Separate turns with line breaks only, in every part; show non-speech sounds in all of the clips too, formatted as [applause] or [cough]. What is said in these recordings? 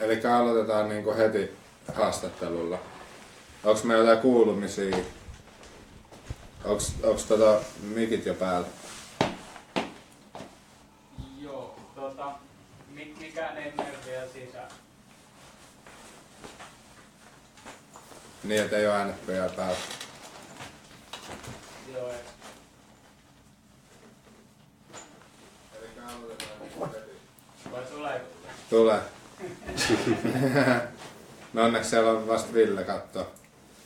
Eli aloitetaan niinku heti haastattelulla. Onks meillä jotain kuulumisia? Onks tota mikit jo päällä?
Joo, tota, mi- mikään ei mene vielä sisään.
Niin, et ei oo äänet vielä päällä.
Joo, ei.
Eli aloitetaan heti.
Vai tulee?
Tule. [laughs] no onneksi siellä on vasta Ville katto.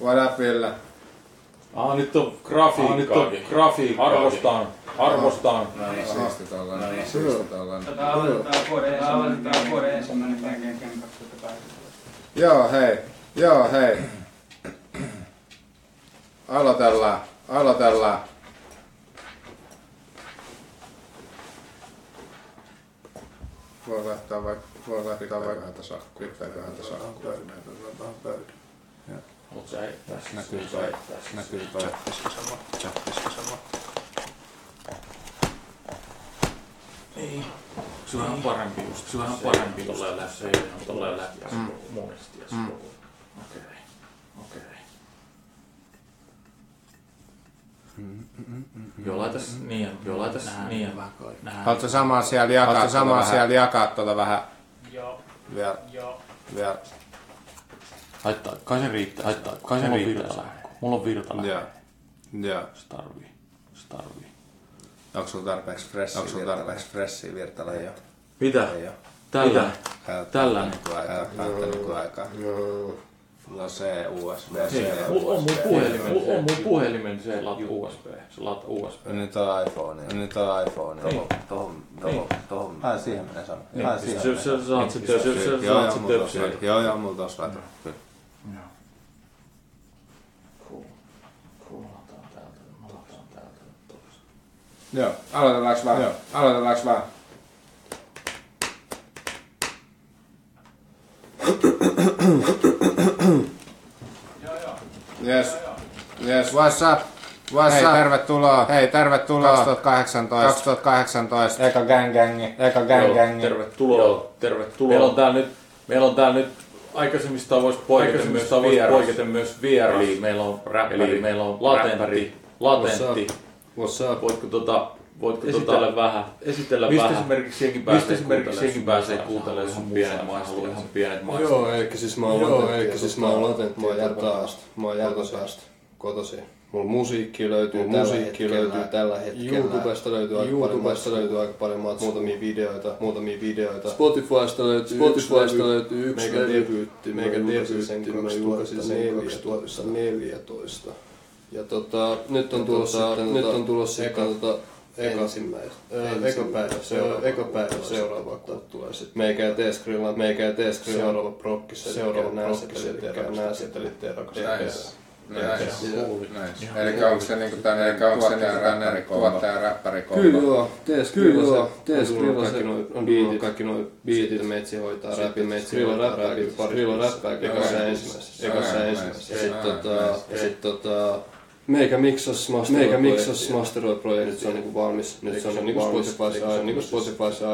What up Ville?
Ah, nyt on grafiikkaa. Ah, nyt on grafiikkaa. Arvostan, arvostan.
No niin, siisti tollanen. Siisti tollanen.
Tota aloitetaan vuoden, aloitetaan vuoden ensimmäinen Ken 2008.
Joo, hei. Joo, hei. Aloitellaan. Aloitellaan. Voi laittaa vaikka, voi laittaa vaikka häntä sakkuun. Pitääkö häntä sakkuun?
Mut sä et tässä.
Näkyy toi.
tässä.
Näkyy toi. Chattissa sama. Chattissa sama.
Ei. Se on parempi just. Se on parempi tolleen läpi. Se ei ihan tolleen läpi.
Mm.
Monesti ja
Mm.
Okei. Okei. Joo, laitas niin. Joo, laitas niin.
Haluatko samaa siellä jakaa? Haluatko samaa siellä jakaa tuota vähän
Joo, joo.
Haittaa, kai se riittää. Haittaa, kai se riittää. Mulla on virta
Joo. Joo.
Se tarvii. Se tarvii.
Onko sulla tarpeeksi freshiä Onko sulla tarpeeksi freshiä virtala? Ei oo.
Mitä?
Ei oo.
Tällä.
Käyttää
Tällä.
niinku aikaa. Käyttää niinku aikaa. No se USB, se
mulla on mun
USB.
puhelimen, on mun puhelimen se lat USB. Se lat USB.
Nyt on iPhone. Nyt on iPhone.
Niin.
Tohon, tohon, tohon. Ai siihen menee sama.
Niin,
Ai siihen
se,
menee.
se, saat se, se,
Joo,
saat
joo,
se
mulla tossa.
töpseli.
Joo, joo, mulla tossa laita. Kyllä. Joo, aloitetaanko vaan? Joo. Aloitetaanko vaan?
Joo, joo.
Yes. Yes, what's up? What's Hei, up? tervetuloa. Hei, tervetuloa. 2018. 2018. Eka gang gangi. Eka gang gangi.
tervetuloa. Joo, tervetuloa. Meillä on täällä nyt, meillä on täällä nyt aikaisemmista tavoista poiketen myös vieras. Poiketen myös vieras. Eli meillä on räppäri, Eli meillä on latentti. Latentti.
What's up?
Voitko tota, voitko esitellä tota, vähän, esitellä mistä vähän. esimerkiksi jengi pääsee, mistä esimerkiksi jengi pääsee kuuntelemaan sun pienet maistuu, ihan pienet maistuu.
Joo, eli siis mä oon
Joo, eli siis
tota,
mä oon latentti
Mä oon
ja
Järvenpäästä. Mä oon Järvenpäästä. Kotosi. Mulla musiikki löytyy
Mulla
tällä
musiikki
hetkellä.
löytyy tällä hetkellä.
YouTubesta löytyy aika paljon
YouTubesta löytyy aika paljon matskua.
Muutamia videoita. Muutamia videoita.
Spotifysta löytyy
Spotifysta
yksi
löytyy yksi
Meikä debyytti.
Meikä debyytti. Mä julkaisin sen
2014.
Ja tota, nyt on tulossa
tota, nyt
tota,
on tulossa
eka, tota,
ensimmäistä.
eka päivä seuraava.
Eka päivä
seuraava.
seuraava. Tulee sitten.
Meikä ja Teeskrilla, meikä ja Teeskrilla.
Seuraava prokkis.
Seuraava
prokkis.
prokkis.
Seuraava
Nää setelit.
Nice. Eli onko se niinku tänne eli onko se niinku tänne tuottaja räppäri
Kyllä joo, Teeskrilla
Kyllä joo,
se, Teeskrilla
Teeskrilla
se on biitit,
tullut
kaikki noin biitit, metsi hoitaa,
Sitten
räpi, metsi hoitaa,
räppääkin
räpi,
pari
Skrilla
biisissä.
räppääkin
Ekassa
ekassa
ensimmäisessä.
ekassa
nice.
ensimmäisessä. Ja sit tota, ja sit tota, Meikä miksas masteroi Meikä miksas masteroi projekti, nyt se on niinku valmis, nyt se on niinku Spotify, se on niinku Spotify, se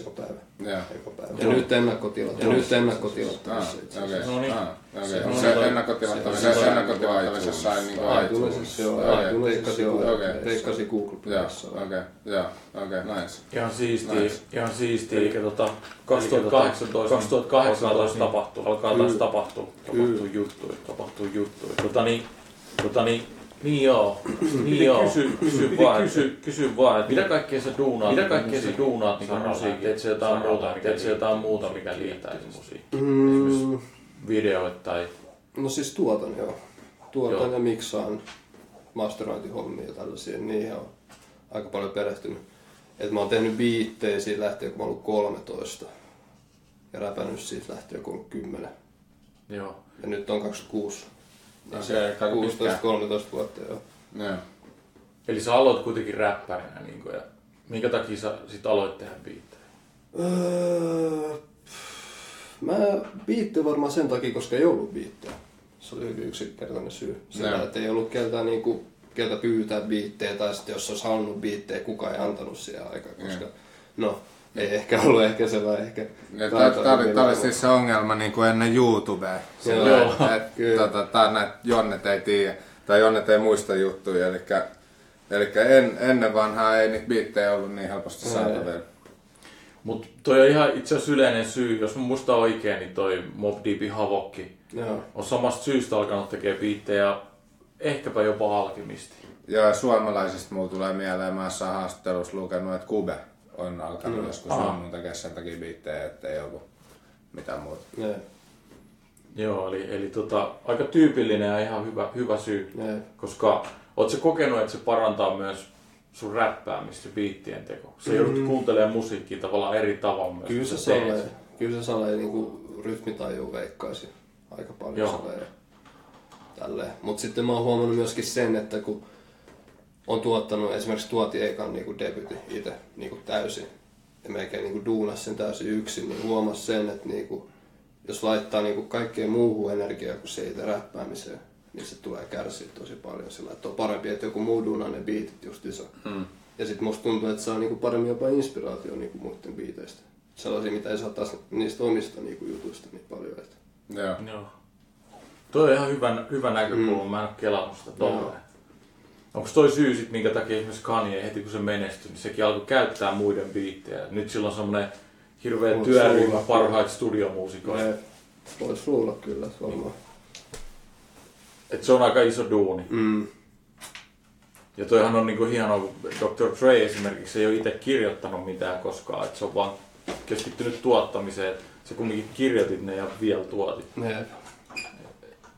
eka päivä.
Joo.
Eka päivä. Ja nyt ennakkotilat, ja nyt asiassa.
okei.
No niin.
Okei.
Se-
Se
se-
ennakkotilattavissa, se ennakkotilattavissa sai niinku
iTunesissa joo, joo,
Okei.
teikkasi Google
Joo,
Playssa.
okei. Joo, okei, nice.
Ihan siistiä,
Nice.
ihan siistiä. Eli tota, 2018, 2018 tapahtuu, alkaa taas tapahtua, tapahtuu juttuja, tapahtuu juttuja. Tota niin, tota niin, niin joo, niin joo. Kysy, kysy vaan, kysy, kysy vaan, että mitä kaikkea sä duunaat, mitä kaikkea sä duunaat niin musiikkia, teet sä jotain muuta, teet sä jotain muuta, mikä liittäisi musiikkiin.
Mm,
Videoita tai,
No siis tuotan joo. Tuotan
Joo.
ja miksaan masterointihommia ja tällaisia, niihin on aika paljon perehtynyt. Et mä oon tehnyt biittejä siitä lähtien, kun mä oon ollut 13. Ja räpännyt siitä lähtien, kun on 10.
joo.
Ja nyt on 26.
No se aika pitkään.
16-13 vuotta joo.
Joo.
Eli sä aloit kuitenkin räppärinä, niin kuin, ja minkä takia sä sit aloit tehdä biittejä?
Öö, mä biitti varmaan sen takia, koska ei ollut biittejä. Se oli hyvin yksinkertainen syy. Sillä,
Joo.
että ei ollut keltä, niinku, keltä pyytää biittejä, tai sitten jos olisi halunnut biittejä, kukaan ei antanut siihen aikaan. Koska, no, ei ehkä ollut ehkä sellainen ehkä...
Ja Tämä tää oli, siis se ongelma niin kuin ennen YouTubea.
Joo,
Sillä, et, [laughs]
kyllä.
tota, tää näitä Jonnet ei tiedä, tai Jonnet ei muista juttuja, eli, eli en, ennen vanhaa ei niitä biittejä ollut niin helposti saatavilla.
Mutta toi on ihan itse asiassa yleinen syy, jos mä muistan oikein, niin toi Mob Deepin Havokki
Joo.
on samasta syystä alkanut tekemään biittejä, ehkäpä jopa alkimisti.
Ja suomalaisista mulla tulee mieleen, mä oon haastattelussa lukenut, että Kube on alkanut mm. joskus tekemään sen takia biittejä, ettei ollut mitään muuta.
Joo.
Joo, eli, eli tota, aika tyypillinen ja ihan hyvä, hyvä syy.
Joo.
Koska oot se kokenut, että se parantaa myös sun räppäämistä biittien teko. Sä joudut kuuntelemaan musiikkia tavallaan eri tavalla myös.
Kyllä se salee, kyllä se salee niinku rytmitaju veikkaisi aika paljon
Joo.
salee ja tälleen. Mut sitten mä oon huomannut myöskin sen, että kun on tuottanut, esimerkiksi tuoti ekan niinku debyti itse niinku täysin, ja melkein niinku duunas sen täysin yksin, niin huomas sen, että niinku, jos laittaa niinku kaikkeen muuhun energiaa kuin se itse räppäämiseen, niin se tulee kärsiä tosi paljon sillä, että on parempi, että joku muu duunaa ne biitit justiinsa.
Mm.
Ja sitten musta tuntuu, että saa niinku paremmin jopa inspiraatio niinku muiden biiteistä. Sellaisia, mitä ei saa taas niistä omista niinku jutuista niin paljon. Että.
Joo.
Joo. Toi on ihan hyvä, hyvä näkökulma, mm. mä en ole kelannut sitä tolleen. Onko toi syy sit, minkä takia esimerkiksi Kanye heti kun se menestyi, niin sekin alkoi käyttää muiden biittejä. Nyt sillä on semmonen hirveä
Voit
työryhmä parhaita studiomuusikoita.
Ne vois luulla kyllä varmaan.
Et se on aika iso duuni.
Mm.
Ja toihan on niinku hienoa, kun Dr. Dre esimerkiksi ei ole itse kirjoittanut mitään koskaan, että se on vaan keskittynyt tuottamiseen. Se kumminkin kirjoitit ne ja vielä tuotit.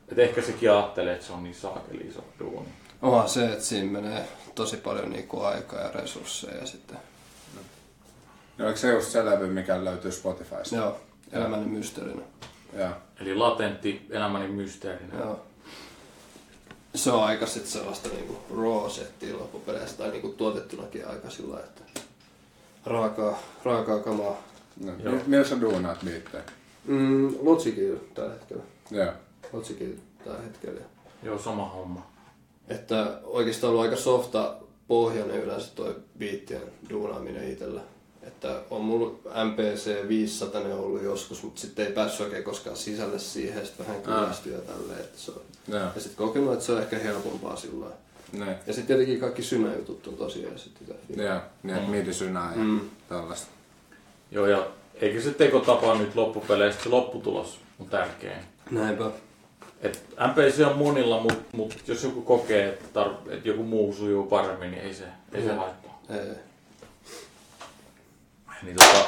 Et ehkä sekin ajattelee, että se on niin saakeli iso duuni.
Onhan se, että siinä menee tosi paljon niinku aikaa ja resursseja sitten.
Ja oliko se just se levy, mikä löytyy Spotifysta?
Joo, elämäni mysteerinä.
Joo.
Eli latentti elämäni mysteerinä.
Joo. Se on aika sit sellaista niinku raw settiä loppupeleissä, tai niinku tuotettunakin aika sillä lailla, että raakaa, raakaa kamaa.
No,
Joo.
mi- Millä sä duunaat biittejä?
Mm, Logicilla tällä hetkellä.
Joo.
Logicilla tällä hetkellä.
Joo, sama homma.
Että oikeastaan ollut aika softa pohjainen yleensä toi biittien duunaaminen itsellä. Että on mulla MPC 500 ollut joskus, mutta sitten ei päässyt oikein koskaan sisälle siihen, ja sitten vähän kyllästyy ja tälleen. Että se on.
Joo.
Ja sitten kokenut, että se on ehkä helpompaa sillä lailla.
Ne.
Ja sitten tietenkin kaikki synäjutut on tosiaan sitten itse.
Joo. Niin, että midisynää ja
Mm.
tällaista.
Joo, ja eikä se tekotapa nyt loppupeleissä se lopputulos on tärkein.
Näinpä.
Et MPC on monilla, mutta mut jos joku kokee, että, tar- että joku muu sujuu paremmin, niin ei se, ei se haittaa.
Ei.
Niin tota...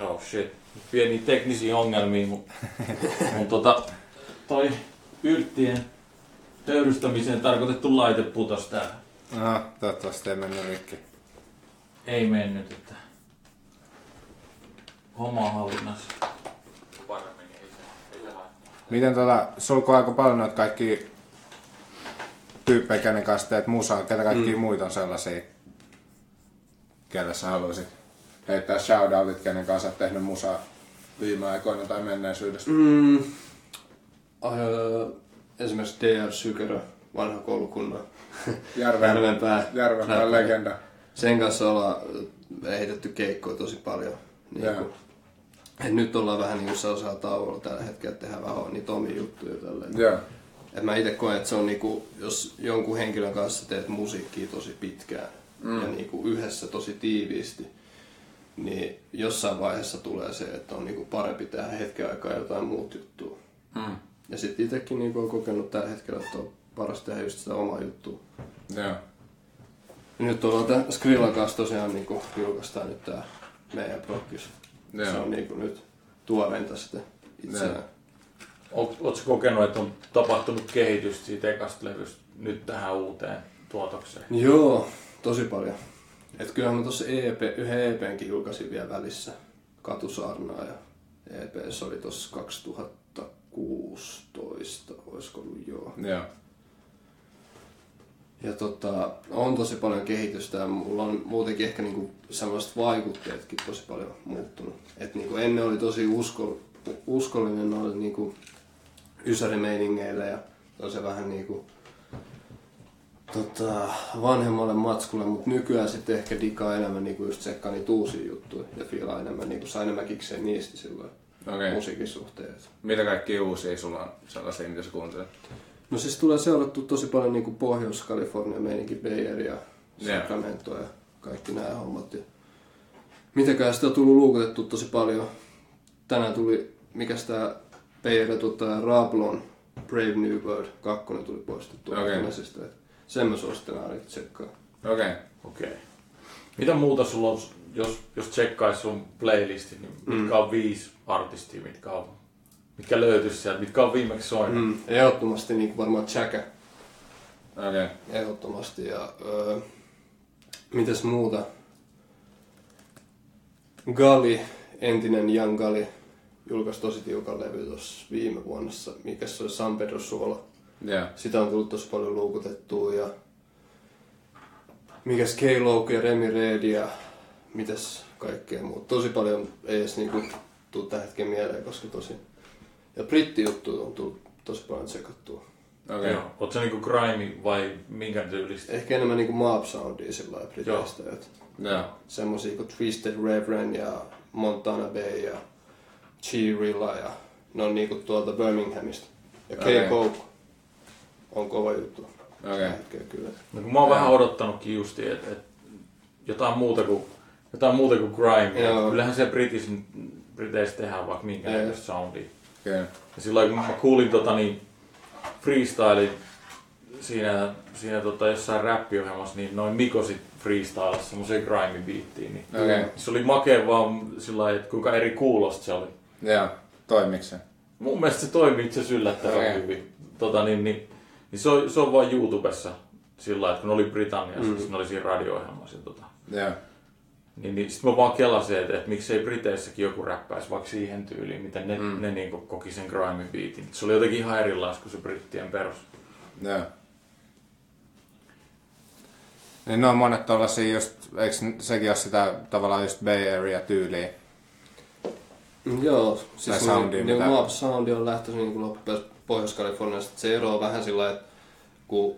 Oh shit. Pieniä teknisiä ongelmia, mutta [laughs] mut tota, toi yrttien töyrystämiseen tarkoitettu laite putos täällä.
No, toivottavasti ei mennyt rikki.
Ei mennyt, että homma hallinnassa. Paremmin, niin ei se, ei se haittaa.
Miten tota, sulku aika paljon noita kaikki tyyppejä, kenen kanssa teet musaa, ketä kaikki mm. muita on sellaisia, kelle sä haluaisit heittää shoutoutit, kenen kanssa oot tehnyt musaa viime aikoina tai menneisyydessä.
Mm. Öö, esimerkiksi DR Sykerö, vanha koulukunnan [laughs]
Järven,
Järvenpää.
Järvenpää legenda.
Sen kanssa ollaan heitetty keikkoja tosi paljon. Niin et nyt ollaan vähän niin kuin sellaisella tauolla tällä hetkellä, että tehdään vähän niitä omia juttuja tälleen.
Joo.
Et mä itse koen, että se on niinku, jos jonkun henkilön kanssa teet musiikkia tosi pitkään mm. ja niinku yhdessä tosi tiiviisti, niin jossain vaiheessa tulee se, että on niinku parempi tehdä hetken aikaa jotain muut juttua.
Mm.
Ja sitten itsekin niinku on kokenut tällä hetkellä, että on paras tehdä just sitä omaa juttua.
Joo.
Ja nyt ollaan tämän Skrillan kanssa tosiaan niinku julkaistaan nyt tää meidän prokkis.
Joo.
Se on niinku nyt tuoreinta sitä itseään.
Oletko kokenut, että on tapahtunut kehitystä siitä ekasta levystä nyt tähän uuteen tuotokseen?
Joo, tosi paljon. Et kyllähän mä tuossa EP, yhden EPnkin julkaisin vielä välissä. Katusaarnaa ja EP se oli tuossa 2016, olisiko ollut joo.
Joo.
Ja tota, on tosi paljon kehitystä ja mulla on muutenkin ehkä niinku sellaiset vaikutteetkin tosi paljon muuttunut. Et niinku ennen oli tosi usko, uskollinen noille niinku ysärimeiningeille ja on se vähän niinku tota, vanhemmalle matskulle, mutta nykyään sitten ehkä digaa enemmän niinku just tsekkaa niitä uusia juttuja ja fiilaa enemmän, niinku saa enemmän kikseen niistä silloin
Okei.
musiikin suhteen.
Mitä kaikki uusia sulla on sellaisia, mitä sä kuuntelet?
No siis tulee seurattu tosi paljon niinku Pohjois-Kalifornia meininki, Bay Area. Sacramento ja kaikki nämä hommat. Ja mitäkään sitä on tullut luukutettu tosi paljon. Tänään tuli, mikäs tää Bay Area tota, Rablon Brave New World 2 tuli poistettu. Et Sen mä suosittelen ainakin tsekkaa.
Okei. Okay.
Okei. Okay. Mitä muuta sulla on, jos, jos tsekkais sun playlistin, niin mitkä on viisi artistia, mitkä, on, mitkä löytyis sieltä, mitkä on viimeksi soinut?
Mm. Ehdottomasti niin varmaan Chaka.
Okei. Okay.
Ehdottomasti. Ja, öö, mitäs muuta? Gali, entinen Young Gali, julkaisi tosi tiukan levy tuossa viime vuonna, mikä se oli San Pedro Suola.
Joo.
Sitä on tullut tosi paljon luukutettua ja mikäs k ja Remi Red ja mitäs kaikkea muuta. Tosi paljon ei edes niinku tuu tähän hetkeen mieleen, koska tosi... Ja brittijuttu on tullut tosi paljon tsekattua.
Okei. Okay.
Joo. Oot sä niinku grime vai minkä tyylistä?
Ehkä enemmän niinku mob soundia sillä lailla briteistä. että
Joo.
Semmosia kuin Twisted Reverend ja Montana Bay ja Chirilla ja ne on niinku tuolta Birminghamista. Ja
Okei.
K. Coke on kova juttu.
Okei.
Hetkellä kyllä.
No, kun mä oon
Joo.
vähän odottanutkin justi, että et jotain muuta kuin, jotain muuta kuin grime.
Joo.
Kyllähän se British, Briteissä tehdään vaikka minkä
Joo.
näköistä soundia.
Kyllä.
Ja silloin kun mä kuulin tota niin freestyle siinä, siinä tota jossain räppiohjelmassa, niin noin Mikosit freestyle semmoisen grime beattiin, niin
Okei.
se oli makea vaan sillä lailla, että kuinka eri kuulosta se oli.
Joo. Toimiks se?
Mun mielestä se toimii itse asiassa yllättävän
Okei.
hyvin. Tota, niin, niin, niin se, on, se on vaan YouTubessa sillä lailla, että kun oli Britanniassa, mm. ne oli siinä radio-ohjelmassa. Tota,
Joo.
Niin, niin sitten mä vaan kelasin, että, että miksei Briteissäkin joku räppäisi vaikka siihen tyyliin, miten ne, mm. ne niin koki sen grime beatin. Se oli jotenkin ihan erilaista kuin se brittien perus.
Joo. Niin ne on monet tollasia just, eikö sekin ole sitä tavallaan just Bay Area tyyliä?
Mm, Joo,
Tai
siis
soundia,
niin,
mitä-
Mob Soundi on lähtöisin niin loppupeleissä Pohjois-Kaliforniasta. Se eroaa vähän sillä että kun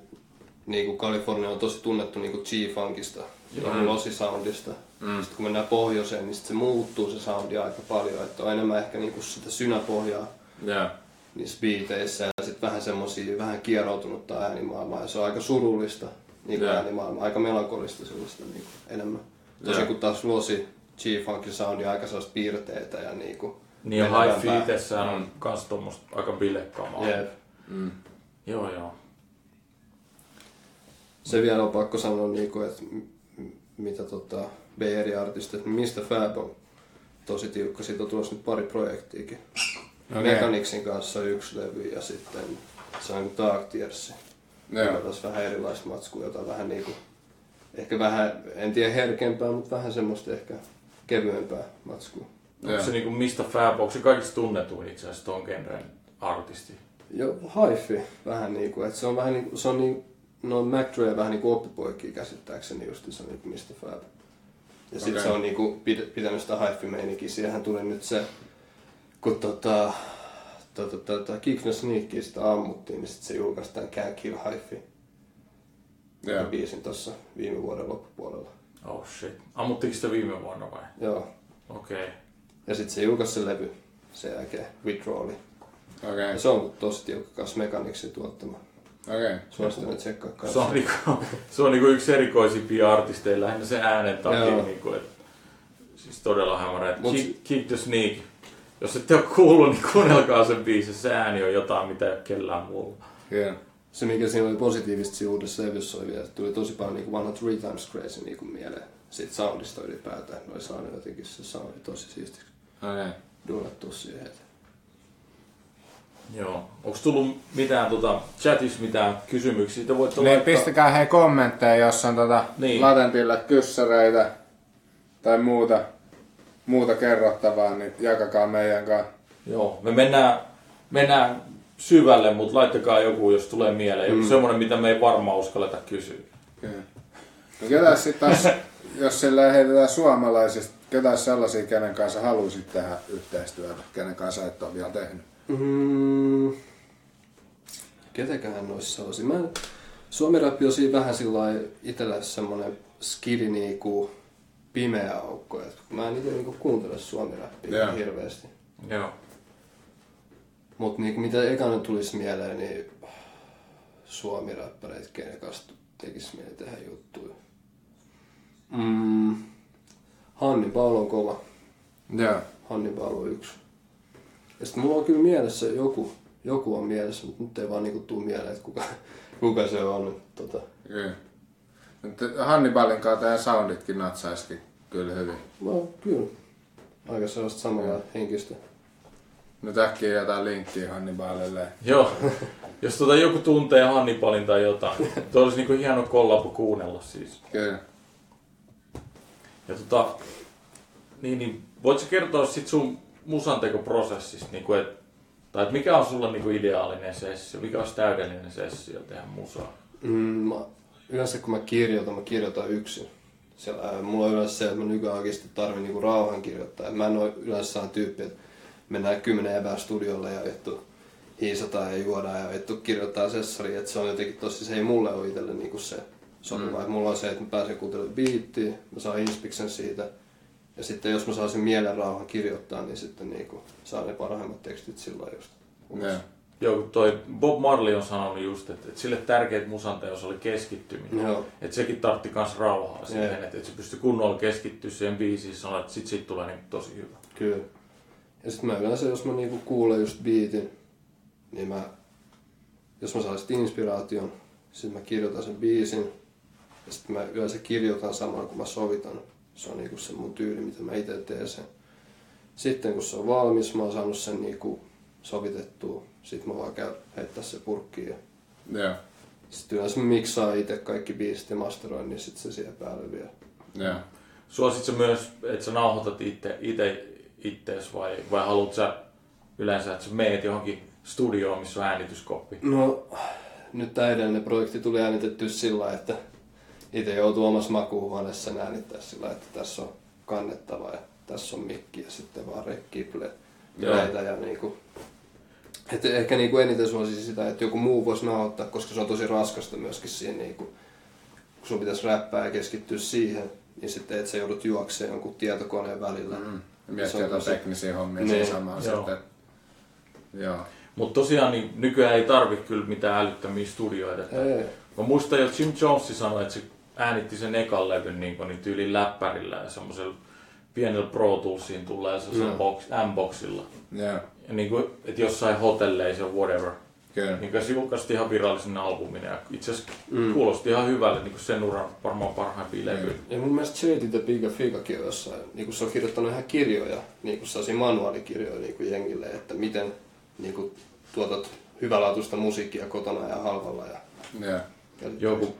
niin kuin Kalifornia on tosi tunnettu niin kuin G-Funkista ja mm. Losi-soundista. Mm. Sitten kun mennään pohjoiseen, niin sit se muuttuu se soundi aika paljon. Että on enemmän ehkä niin kuin sitä synäpohjaa
Joo.
niissä biiteissä ja sitten vähän semmosia vähän kieroutunutta äänimaailmaa. Ja se on aika surullista niin kuin
Joo.
äänimaailmaa, aika melankolista sellaista niin kuin enemmän. Tosin
Joo.
kun taas Losi G-Funkin soundi aika sellaista piirteitä ja niin kuin
Niin ja. High Feetessään on kans tommoista aika bilekkamaa.
Jep.
Joo joo.
Se vielä on pakko sanoa, niinku, että m- m- mitä tota, BR-artistit, niin mistä Fab on tosi tiukka. Siitä on tulossa nyt pari projektiakin.
Okei.
Okay. Mechanicsin kanssa yksi levy ja sitten se on Dark Tears.
Joo.
Taas vähän erilaista matskua, jota vähän niinku, ehkä vähän, en tiedä herkempää, mutta vähän semmoista ehkä kevyempää matskua.
Onko
Joo.
se niinku mistä Fab, onko se kaikista tunnetuin itse asiassa ton genren artisti?
Jo, haifi vähän niinku, että se on vähän niinku, se on niin, no McDre vähän niinku oppipoikia käsittääkseni just se on niinku Mr. Fab. Ja sitten
Okei.
se on niinku pitänyt sitä haifi Siihenhän tuli nyt se, kun tota, tota, tota, Kick the Sneakia sitä ammuttiin, niin sitten se julkaistaan Can't Kill Haifi.
Joo.
biisin tuossa viime vuoden loppupuolella.
Oh shit. Ammuttiinko sitä viime vuonna vai?
Joo.
Okei. Okay.
Ja sitten se julkaisi se levy sen jälkeen, Withdrawali.
Okei.
Ja se on tosi tiukka kanssa Mechanicsin tuottama.
Okei.
Suosittelen tsekkaa
Se on, niinku, se on niinku yksi erikoisimpia artisteja, lähinnä se äänen takia. Niinku, et, siis todella hämärä.
Mut-
Kick, Kick the Sneak. Jos ette ole kuullut, niin kuunnelkaa sen biisin. Se ääni on jotain, mitä ei ole kellään muulla.
Kyllä.
Se mikä siinä oli positiivista siinä uudessa levyssä oli vielä, että tuli tosi paljon niinku vanha Three Times Crazy niinku mieleen. Siitä soundista ylipäätään. Noi saanut jotenkin se soundi tosi siisti
Okei.
duunattu siihen. Että
Joo. Onko tullut mitään tota, chatissa mitään kysymyksiä? Sitten voitte
Niin
laittaa-
pistäkää hei kommentteja, jos on tota
Niin.
latentilla kyssäreitä tai muuta, muuta kerrottavaa, niin jakakaa meidän kanssa.
Joo, me mennään, mennään syvälle, mutta laittakaa joku, jos tulee mieleen. Joku semmoinen, mitä me ei varmaan uskalleta kysyä.
Kyllä. No ketä sitten taas, [laughs] jos sillä heitetään suomalaisista, ketä sellaisia, kenen kanssa haluaisit tehdä yhteistyötä, kenen kanssa et ole vielä tehnyt?
Mm, ketäköhän noissa sellaisia? Mä en, Suomi-räppi on siinä vähän sillä itsellä semmoinen skidi niinku pimeä aukko. Et mä en itse niinku kuuntele suomi-räppiä
Joo.
hirveästi.
Joo.
Mutta niinku, mitä ekana tulisi mieleen, niin suomi-räppäreitä, kenen kanssa tekisi mieli tehdä juttuja. Mm. Hannibal on kova.
Joo.
Hannibal on yksi. Ja sitten mulla on kyllä mielessä joku, joku on mielessä, mutta nyt ei vaan niinku tuu mieleen, että kuka, [laughs] kuka se on. Tota,
Kyllä. Hannibalin kautta ja sounditkin natsaisikin kyllä hyvin.
no kyllä, aika sellaista samaa henkistä.
Nyt äkkiä jotain linkkiä Hannibalille.
Joo. [laughs] Jos tota joku tuntee Hannibalin tai jotain, [laughs] tuo olisi niinku hieno kollapo kuunnella siis.
Kyllä.
Ja tota, niin, niin voitko kertoa sit sun musantekoprosessista, niinku et, tai et mikä on sulla niinku ideaalinen sessio, mikä olisi täydellinen sessio tehdä musaa?
Mm, mä, yleensä kun mä kirjoitan, mä kirjoitan yksin. Siellä, ää, mulla on yleensä se, että mä nykyään oikeasti tarvin niinku rauhan kirjoittaa. Mä en ole yleensä sellainen tyyppi, että mennään kymmenen evää studiolle ja vittu hiisataan ja juodaan ja vittu kirjoittaa sessari. Että se on jotenkin tosi, se ei mulle ole itselle niinku se sopiva. Mm. Mulla on se, että mä pääsen kuuntelemaan biittiä, mä saan inspiksen siitä. Ja sitten jos mä saan sen mielen rauhan kirjoittaa, niin sitten niinku saan ne parhaimmat tekstit sillä lailla just.
Joo.
Joo, toi Bob Marley on sanonut just, että, että sille tärkeintä musanteos oli keskittyminen.
Joo.
Että sekin tartti kans rauhaa siihen, että, että se pystyi kunnolla keskittyä siihen biisiin ja sanoa, että sit siitä tulee niin tosi hyvä.
Kyllä. Ja sitten mä yleensä, jos mä niinku kuulen just biitin, niin mä, jos mä saan sit inspiraation, sitten mä kirjoitan sen biisin. Ja sitten mä yleensä kirjoitan samalla kun mä sovitan. Se on niinku se mun tyyli, mitä mä itse teen sen. Sitten kun se on valmis, mä oon saanut sen niinku sovitettua. Sitten mä vaan käyn heittää se purkkiin. Ja
Joo.
sitten yleensä mä miksaan itse kaikki biisit ja masteroin, niin sitten se siihen päälle vielä.
Joo.
Suosit sä myös, että sä nauhoitat itse, itse ittees vai, vai haluat sä yleensä, että sä meet johonkin studioon, missä on äänityskoppi?
No, nyt tämä edellinen projekti tuli äänitetty sillä että itse joutuu omassa makuuhuoneessa äänittää sillä että tässä on kannettava ja tässä on mikki ja sitten vaan rekki, pleitä ja niinku. Et ehkä niinku eniten suosisin sitä, että joku muu voisi nauhoittaa, koska se on tosi raskasta myöskin siihen niinku, kun sun pitäisi räppää ja keskittyä siihen, niin sitten et sä joudut juokseen jonkun tietokoneen välillä.
Mm. Ja
Se
miettiä
on
jotain
tosi-
teknisiä hommia
Niin,
samalla
joo.
sitten. Joo.
Mutta tosiaan niin nykyään ei tarvi kyllä mitään älyttömiä studioita.
Ei.
Mä muistan jo Jim Jones sanoi, että se äänitti sen ekan levyn niin, niin tyyliin läppärillä ja semmoisella pienellä Pro Toolsiin tulee se
Mm.
box, M-boxilla.
Joo.
Ja niin kuin, että jossain hotelleissa ja whatever.
Kyllä.
Niin kuin se julkaistiin ihan virallisen albumin ja itse asiassa
Mm.
kuulosti ihan hyvälle niin kuin sen uran varmaan parhaimpia levyjä.
Ja mun mielestä Shady the Big Figakin on jossain, niin kuin se on kirjoittanut ihan kirjoja, niin kuin sellaisia manuaalikirjoja niin kuin jengille, että miten niin kuin, tuotat hyvälaatuista musiikkia kotona ja halvalla. Ja, ja
Joku.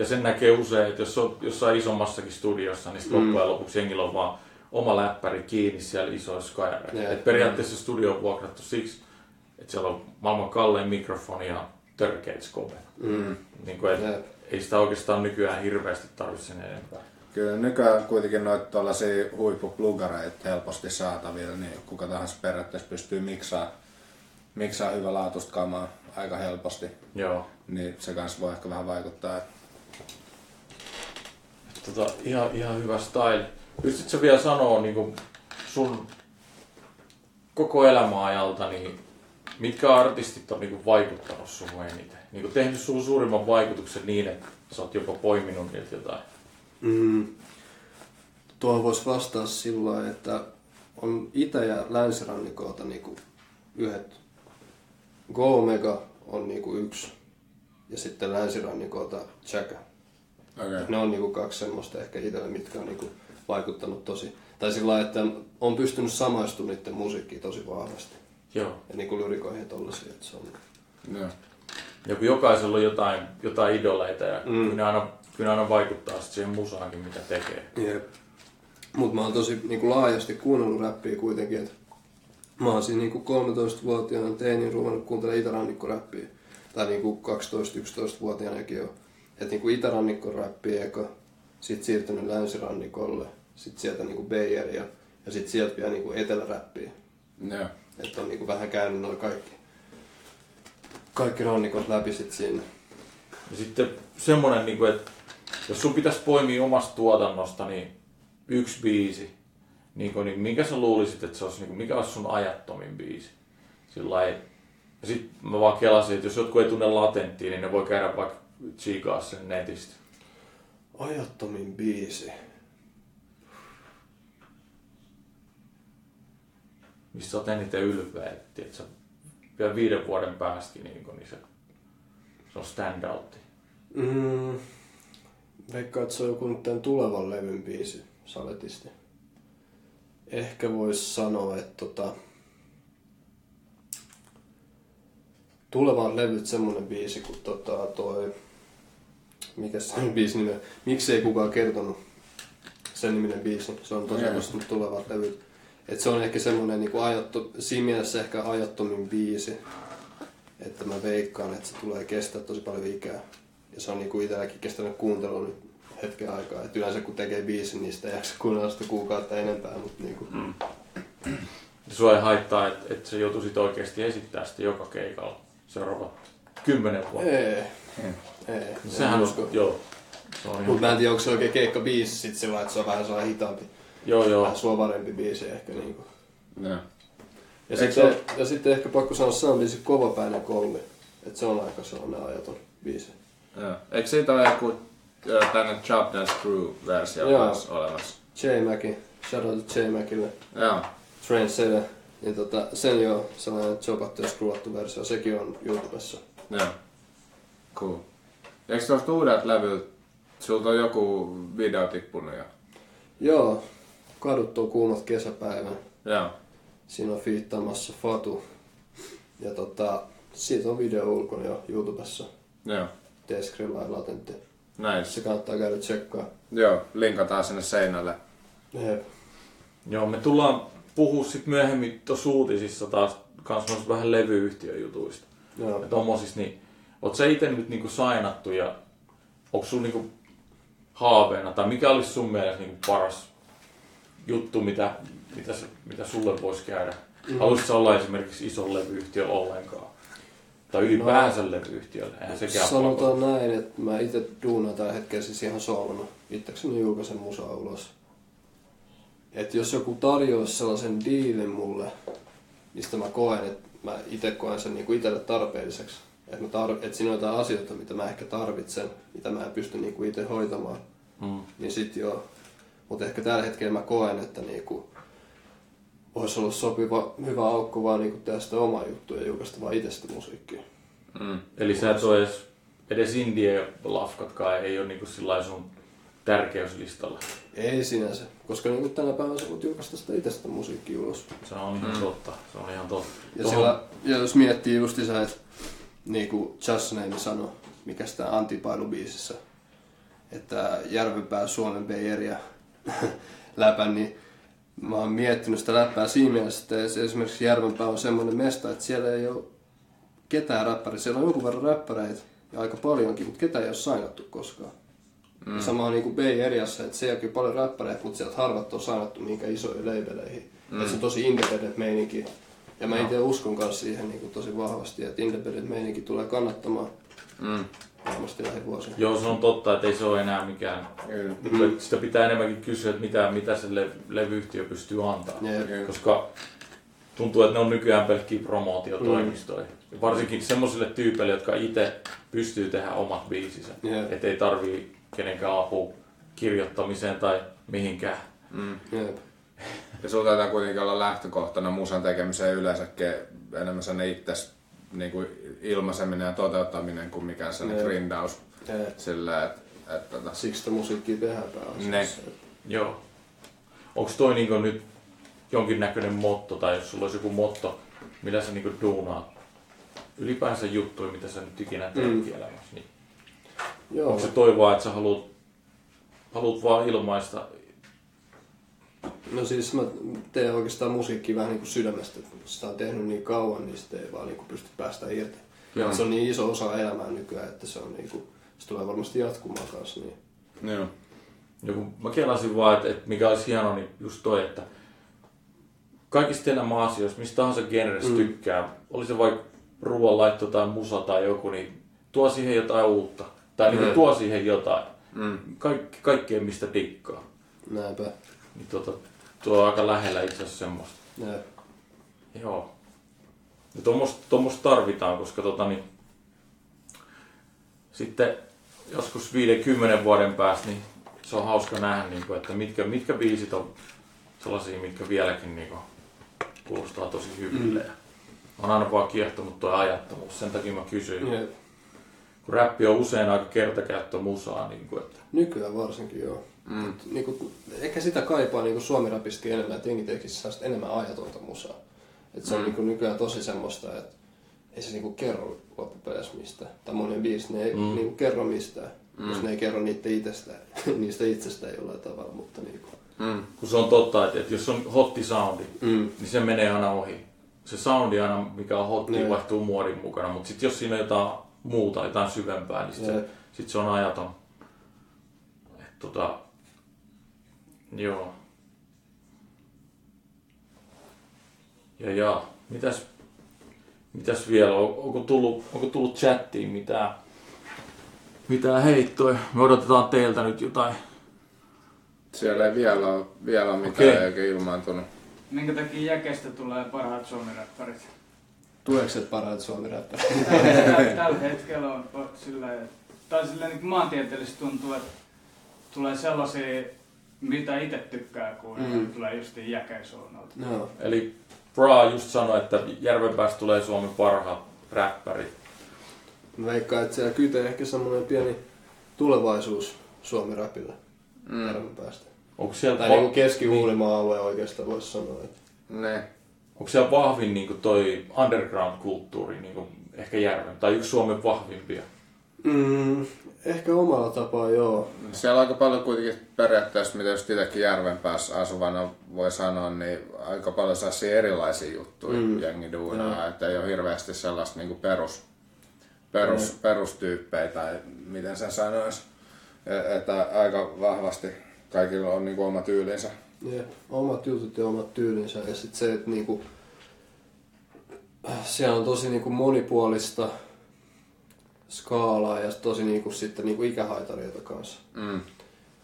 Ja sen näkee usein, että jos on jossain isommassakin studiossa, niin sitten
Mm.
loppujen lopuksi jengillä on vaan oma läppäri kiinni siellä isoissa kajareissa.
Jep.
Et periaatteessa studio on vuokrattu siksi, että siellä on maailman kallein mikrofoni ja törkeät skope.
Mm.
Niin kuin, et,
Jep.
ei sitä oikeastaan nykyään hirveästi tarvitse sen enempää.
Kyllä nykyään kuitenkin noita tuollaisia huippuplugareita helposti saatavilla, niin kuka tahansa periaatteessa pystyy miksaa, miksaa hyvälaatuista kamaa aika helposti.
Joo.
Niin se kanssa voi ehkä vähän vaikuttaa. että-
Tota, ihan, ihan hyvä style. Pystytkö vielä sanoa niin kuin sun koko elämäajalta, niin mitkä artistit on niin kuin vaikuttanut suhun eniten? Niin kuin tehnyt sun suurimman vaikutuksen niin, että sä oot jopa poiminut niiltä jotain.
Mm. Tuohon voisi vastata sillä että on itä- ja länsirannikolta niinku yhdet. Go Omega on niinku yksi. Ja sitten länsirannikolta Chaka.
Okei.
Ne on niinku kaksi semmoista ehkä itselle, mitkä on niinku vaikuttanut tosi. Tai sillä lailla, että on pystynyt samaistumaan niiden musiikkiin tosi vahvasti.
Joo.
Ja niinku lyrikoihin tollasia, että se on...
Joo.
Ja kun jokaisella on jotain, jotain idoleita ja
Mm.
kyllä, ne aina, kyllä ne aina vaikuttaa sit siihen musaankin, mitä tekee.
Jep. Mut mä oon tosi niinku laajasti kuunnellut räppiä kuitenkin, että mä oon siinä niinku 13-vuotiaana teinin ruvennut kuuntelemaan itärannikkoräppiä. Tai niinku 12-11-vuotiaanakin jo. Että niinku itärannikko räppiä eka, sit siirtynyt länsirannikolle, sit sieltä niinku Bayeria ja sit sieltä vielä niinku eteläräppiä.
Joo.
Että on niinku vähän käynyt noin kaikki, kaikki rannikot läpi sit siinä.
Ja sitten semmonen, niin kuin, että jos sun pitäisi poimia omasta tuotannosta, niin yksi biisi, niin, kuin, niin minkä sä luulisit, että se olisi, niin kuin, mikä olisi sun ajattomin biisi? Sillä ja sitten mä vaan kelasin, että jos jotkut ei tunne latenttia, niin ne voi käydä vaikka tsiikaa sen netistä.
Ajattomin biisi.
Mistä sä oot eniten ylpeä, että sä vielä viiden vuoden päästäkin, niin, niin se, se on standoutti.
Mm, veikkaan, että se on joku nyt tämän tulevan levyn biisi saletisti. Ehkä voisi sanoa, että tota, tulevan levyt semmonen biisi, kun tota toi, mikä se biisi nimi Miksi ei kukaan kertonut sen niminen biisi. Se on tosiaan yeah. tulevat levyt. Et se on ehkä semmonen niinku ajatto, siinä mielessä ehkä ajattomin biisi. Että mä veikkaan, että se tulee kestää tosi paljon ikää. Ja se on niinku itselläkin kestänyt kuuntelua nyt hetken aikaa. Et yleensä kun tekee biisin, niin sitä ei jaksa kuunnella sitä kuukautta enempää. Mutta niinku. mm.
Sua ei haittaa, että et se joutuisit oikeasti esittää sitä joka keikalla seuraavat kymmenen vuotta.
Ei. Ei.
Sehän on, joo. Se on
Mutta mä en tiedä, onko se oikein keikka biisi sit sillä, että se on vähän sellainen hitaampi.
Joo, joo.
Vähän suovarempi biisi ehkä niinku.
Joo.
Ja sitten, ole... ja sitten ehkä pakko sanoa, että se on biisi kovapäinen kolli. Että se on aika sellainen ajaton biisi.
Joo. Eikö siitä ole joku tänne Chop Dance Crew-versio kanssa olemassa?
J. Mackin. Shout out J. Mackille.
Joo.
Trendsetter. Niin tota, sen jo sellainen chopattu ja screwattu versio, sekin on YouTubessa.
Joo. Cool. Eikö tuosta uudet levyt, sulta on joku video tippunut jo?
Joo. Kaduttuu kuumat kesäpäivän.
Joo.
Siinä on fiittaamassa Fatu. Ja tota, siitä on video ulkona jo YouTubessa.
Joo.
Deskrilla ja Latentti.
Näin.
Se kannattaa käydä tsekkaa.
Joo, linkataan sinne seinälle.
Jep.
Joo, me tullaan puhua sitten myöhemmin tuossa uutisissa taas kans vähän levyyhtiöjutuista.
Joo.
Ja tommosista, niin oot sä itse nyt niinku sainattu ja onko sun niinku haaveena, tai mikä olisi sun mielestä niinku paras juttu, mitä, mitä, mitä sulle voisi käydä? Mm. Haluaisitko olla esimerkiksi iso levyyhtiö ollenkaan? Tai ylipäänsä no, levyyhtiölle, eihän sekään
Sanotaan pakko. näin, että mä itse duunaan tällä hetkellä siis ihan solona. Itsekseni julkaisen musaa ulos että jos joku tarjoaisi sellaisen diilin mulle, mistä mä koen, että mä itse koen sen niinku itselle tarpeelliseksi, että, mä tar- että siinä on jotain asioita, mitä mä ehkä tarvitsen, mitä mä en pysty niinku itse hoitamaan, mm. niin sit joo. Mutta ehkä tällä hetkellä mä koen, että niinku, voisi olla sopiva, hyvä aukko vaan niinku tehdä sitä omaa juttua ja julkaista vaan itsestä musiikkia.
Mm. Eli sä et ole edes, edes indie-lafkatkaan ei ole niinku sillä sun tärkeyslistalla.
Ei sinänsä, koska niin tänä päivänä sä voit julkaista sitä itsestä musiikkia ulos.
Se on ihan mm. totta, se on ihan totta.
Ja, Tuohon... sillä, ja jos miettii justiinsa, että niin kuin Just Name sanoi, mikä sitä antipailubiisissä, että Järvenpää Suomen Area [laughs] läpän, niin mä oon miettinyt sitä läppää siinä mielessä, että esimerkiksi Järvenpää on semmoinen mesta, että siellä ei ole ketään räppäriä. Siellä on jonkun verran räppäreitä ja aika paljonkin, mutta ketään ei ole sainattu koskaan. Mm. Ja sama on niin kuin Bay Areassa, että sielläkin on paljon räppäreitä, mutta sieltä harvat on saanattu minkä isoihin leiveleihin. Mm. Se on tosi independent meininki. Ja mä itse uskon myös siihen niin kuin tosi vahvasti, että independent meininki tulee kannattamaan. Mm. Varmasti lähivuosina.
Joo, se on totta, että ei se ole enää mikään. Mm. Sitä pitää enemmänkin kysyä, että mitä, mitä se le- levyyhtiö pystyy antaa.
Yeah.
Koska tuntuu, että ne on nykyään pelkkiä promootiotoimistoja. Mm. Varsinkin semmoisille tyypeille, jotka itse pystyy tehdä omat biisinsä. Yeah. Että ei tarvii kenenkään apu kirjoittamiseen tai mihinkään. Mm.
Jep.
Ja sulla taitaa kuitenkin olla lähtökohtana musan tekemiseen yleensäkin enemmän sellainen itse niin kuin ilmaiseminen ja toteuttaminen kuin mikään sellainen Jep. grindaus. Sillä, et, et, tota...
Siksi sitä musiikkia tehdään pääasiassa.
Joo. Onko toi niinku nyt jonkinnäköinen motto, tai jos sulla olisi joku motto, millä sä niinku duunaat ylipäänsä juttuja, mitä sä nyt ikinä teet mm. elämässä, niin Joo. Onko se toivoa, että sä haluat, haluat vaan ilmaista?
No siis mä teen oikeastaan musiikkia vähän niin kuin sydämestä. Kun sitä on tehnyt niin kauan, niin sitä ei vaan niin kuin pysty päästä irti. Joo. Se on niin iso osa elämää nykyään, että se, on niin kuin, se tulee varmasti jatkumaan kanssa. Niin.
Joo. Joku, mä kelasin vaan, että, että mikä olisi hienoa, niin just toi, että kaikista elämän asioista, mistä tahansa genrestä mm. tykkää, oli se vaikka ruoanlaitto tai musa tai joku, niin tuo siihen jotain uutta Tai niinku
Mm.
tuo siihen jotain.
Mm.
Kaikki, kaikkea mistä dikkaa.
Näinpä.
Niin tota, tuo on aika lähellä itse asiassa semmoista.
Näin.
Joo. Ja tuommoista tuommoista tarvitaan, koska tota niin, sitten joskus 50 vuoden päästä, niin se on hauska nähdä, niin kuin, että mitkä, mitkä biisit on sellaisia, mitkä vieläkin niin kuin, kuulostaa tosi hyville. Mm. On aina vaan kiehtonut tuo ajattomuus, sen takia mä kysyin.
Jep.
Kun räppi on usein aika kertakäyttömusaa, niin kuin, että
Nykyään varsinkin joo. Mm. Niinku, ehkä sitä kaipaa niinku suomirapisti enemmän, että jengi tekisi enemmän ajatonta musaa. Et se on niinku nykyään tosi semmoista, että ei se niinku kerro loppupeleissä mistään. Tai monen biisi, ne ei mm. niinku kerro mistään. Mm. Jos ne ei kerro niitä itsestä, [laughs] niistä itsestään jollain tavalla, mutta niinku.
Mm.
kun se on totta, että, että jos on hotti soundi,
Mm.
niin se menee aina ohi. Se soundi aina, mikä on hotti,
Niin.
vaihtuu muodin mukana, mutta sitten jos siinä on jotain muuta, jotain syvempää, niin sitten se, sit se on ajaton. Et tota, joo. Ja ja, mitäs, mitäs vielä, on- onko tullut, onko tullut chattiin mitään, mitään heittoja? Me odotetaan teiltä nyt jotain.
Siellä ei vielä ole, vielä ole mitään okay. eikä ilmaantunut.
Minkä takia jäkestä tulee parhaat suomiräppärit?
Tuekset parhaat suomiräppärit.
Tällä tällä hetkellä on sillä tai sillä niin maantieteellisesti tuntuu, että tulee sellaisia, mitä itse tykkää kuunnella,
Mm.
tulee justiin jäkeisuunnalta.
no.
Eli Bra just sanoi, että Järvenpäästä tulee Suomen parhaat räppärit.
Mä veikkaan, että siellä kytee ehkä semmoinen pieni tulevaisuus suomirapille mm. päästä.
Onko siellä,
Tai
va-
niinku keski-Uulimaan alue oikeastaan voisi sanoa. Että
Ne.
Onko siellä vahvin niin toi underground-kulttuuri, niin ehkä Järven, tai yksi Suomen vahvimpia?
Mm, ehkä omalla tapaa joo.
Siellä on aika paljon kuitenkin periaatteessa, mitä just itsekin Järvenpäässä asuvana voi sanoa, niin aika paljon sellaisia erilaisia juttuja mm. jengi duunaa, että ei ole hirveästi sellaista niinku perus, perus, perustyyppejä tai miten sen sanoisi. E- Että aika vahvasti kaikilla on niinku oma tyylinsä.
Ja omat jutut ja omat tyylinsä. Ja sitten se, että niinku, siellä on tosi niinku monipuolista skaalaa ja tosi niinku sitten niinku ikähaitareita kanssa.
Mm.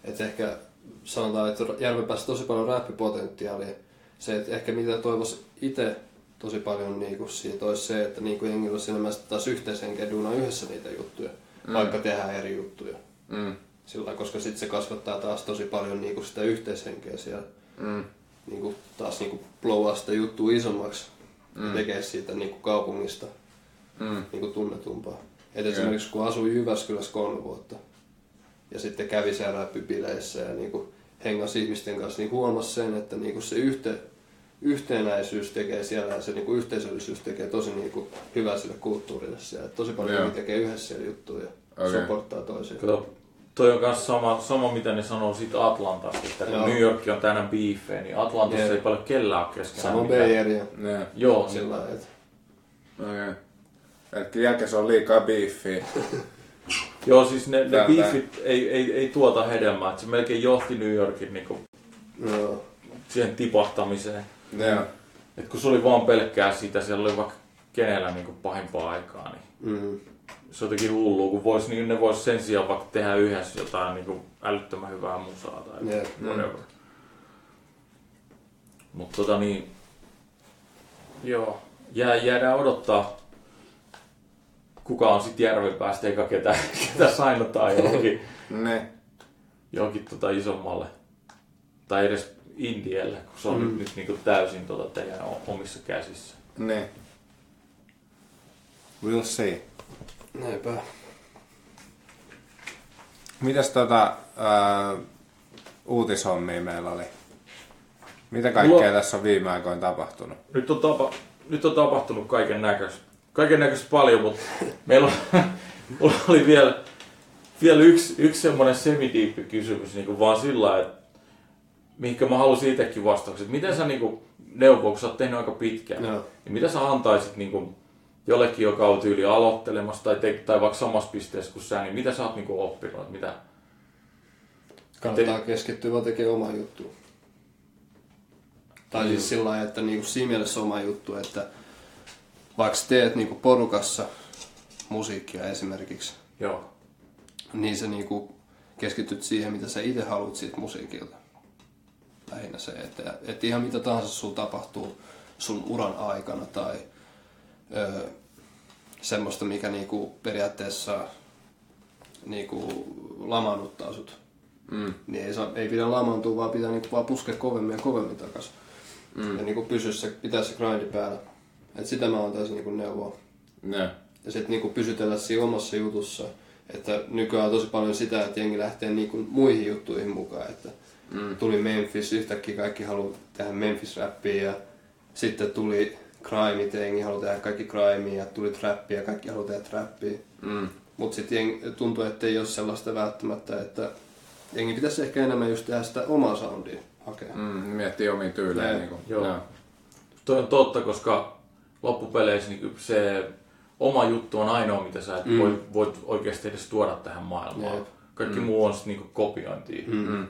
Et ehkä sanotaan, että Järvenpäässä tosi paljon räppipotentiaalia. Se, että ehkä mitä toivoisi itse tosi paljon niinku siitä olisi se, että niinku jengillä olisi enemmän taas duunaa yhdessä niitä juttuja, mm. vaikka tehdään eri juttuja.
Mm.
Sillä koska sitten se kasvattaa taas tosi paljon niinku sitä yhteishenkeä siellä.
Mm.
Niinku, taas niinku blowaa sitä juttua isommaksi mm. ja tekee siitä niinku kaupungista
Mm.
niinku tunnetumpaa. Et esimerkiksi kun asui Jyväskylässä kolme vuotta ja sitten kävi siellä räppibileissä ja niinku hengasi ihmisten kanssa, niin huomasi sen, että niinku se yhte, yhtenäisyys tekee siellä ja se niinku yhteisöllisyys tekee tosi niinku hyvää sille kulttuurille siellä. Et tosi paljon jengi tekee yhdessä siellä juttuja ja okay. supporttaa toisiaan.
Toi on myös sama, sama, mitä ne sanoo siitä Atlantasta, että kun
Joo.
New York on täynnä beefejä, niin Atlantassa
Jep.
ei paljon kellään ole keskenään
Sama
mitään.
Bay Area.
Ne.
Joo, niin,
Sillä lailla, että
Okei. Että jäkes on liikaa biiffiä. [laughs]
joo, siis ne, ne beefit ei, ei, ei tuota hedelmää, että se melkein johti New Yorkin niinku
Joo.
siihen tipahtamiseen.
Joo.
Et kun se oli vaan pelkkää sitä, siellä oli vaikka kenellä niinku pahimpaa aikaa, niin
Mm.
Se on jotenkin hullua, kun vois, niin ne vois sen sijaan vaikka tehdä yhdessä jotain niinku älyttömän hyvää musaa tai
Jep.
whatever. Mutta tota niin, joo, Jää, jäädään odottaa, kuka on sitten järven päästä eikä ketä, ketä sainotaan johonkin, [laughs]
Ne.
johonkin tota isommalle. Tai edes Indielle, kun se on mm. nyt, nyt niinku täysin tota teidän omissa käsissä.
Ne. We'll see.
Näinpä.
Mitäs tota ää, uutishommia meillä oli? Mitä kaikkea
Mulla-
tässä on viime aikoina tapahtunut?
Nyt on, tapa, nyt on tapahtunut kaiken näköistä. Kaiken näköistä paljon, mutta [laughs] meillä on, [laughs] mulla oli vielä, vielä yksi, yksi semmoinen semidiippi kysymys niin kuin vaan sillä lailla, että mihinkä mä halusin itsekin vastaukset. Miten sä niin kuin, neuvoo, kun sä oot tehnyt aika pitkään,
Joo.
niin mitä sä antaisit niin kuin, jollekin, joka on tyyli aloittelemassa tai, te, tai vaikka samassa pisteessä kuin sä, niin mitä sä oot niin kuin, oppinut? Mitä,
Kannattaa keskittyä vaan tekemään oma juttu. Tai siis sillä lailla, että niinku siinä mielessä oma juttu, että vaikka teet niinku porukassa musiikkia esimerkiksi,
joo,
niin sä niinku keskityt siihen, mitä sä itse haluat siitä musiikilta. Lähinnä se, että, että ihan mitä tahansa sun tapahtuu sun uran aikana tai ö, semmoista, mikä niinku periaatteessa niinku lamaannuttaa sut. Mm. Niin ei, saa, ei pidä lamaantua, vaan pitää niinku vaan puskea kovemmin ja kovemmin takaisin. Mm. Ja niinku pysyä se, pitää se grindi päällä. Et sitä mä taas niinku neuvoa.
Ne.
Ja sitten niinku pysytellä siinä omassa jutussa. Että nykyään on tosi paljon sitä, että jengi lähtee niinku muihin juttuihin mukaan. Että mm. tuli Memphis, yhtäkkiä kaikki haluaa tehdä Memphis-räppiä ja sitten tuli crime, ja jengi haluaa tehdä kaikki crimea ja tuli trappia ja kaikki haluaa tehdä trappia. Mm. Mutta sitten tuntuu, että ei ole sellaista välttämättä, että jengi pitäisi ehkä enemmän just tehdä sitä omaa soundia hakea.
Mm, miettii omiin tyylejä. Niin kuin,
Joo. Joo. Toi on totta, koska loppupeleissä niin se oma juttu on ainoa, mitä sä et mm. voit, voit oikeasti edes tuoda tähän maailmaan. Jep. Kaikki mm. muu on sitten niinku kopiointia. Mm.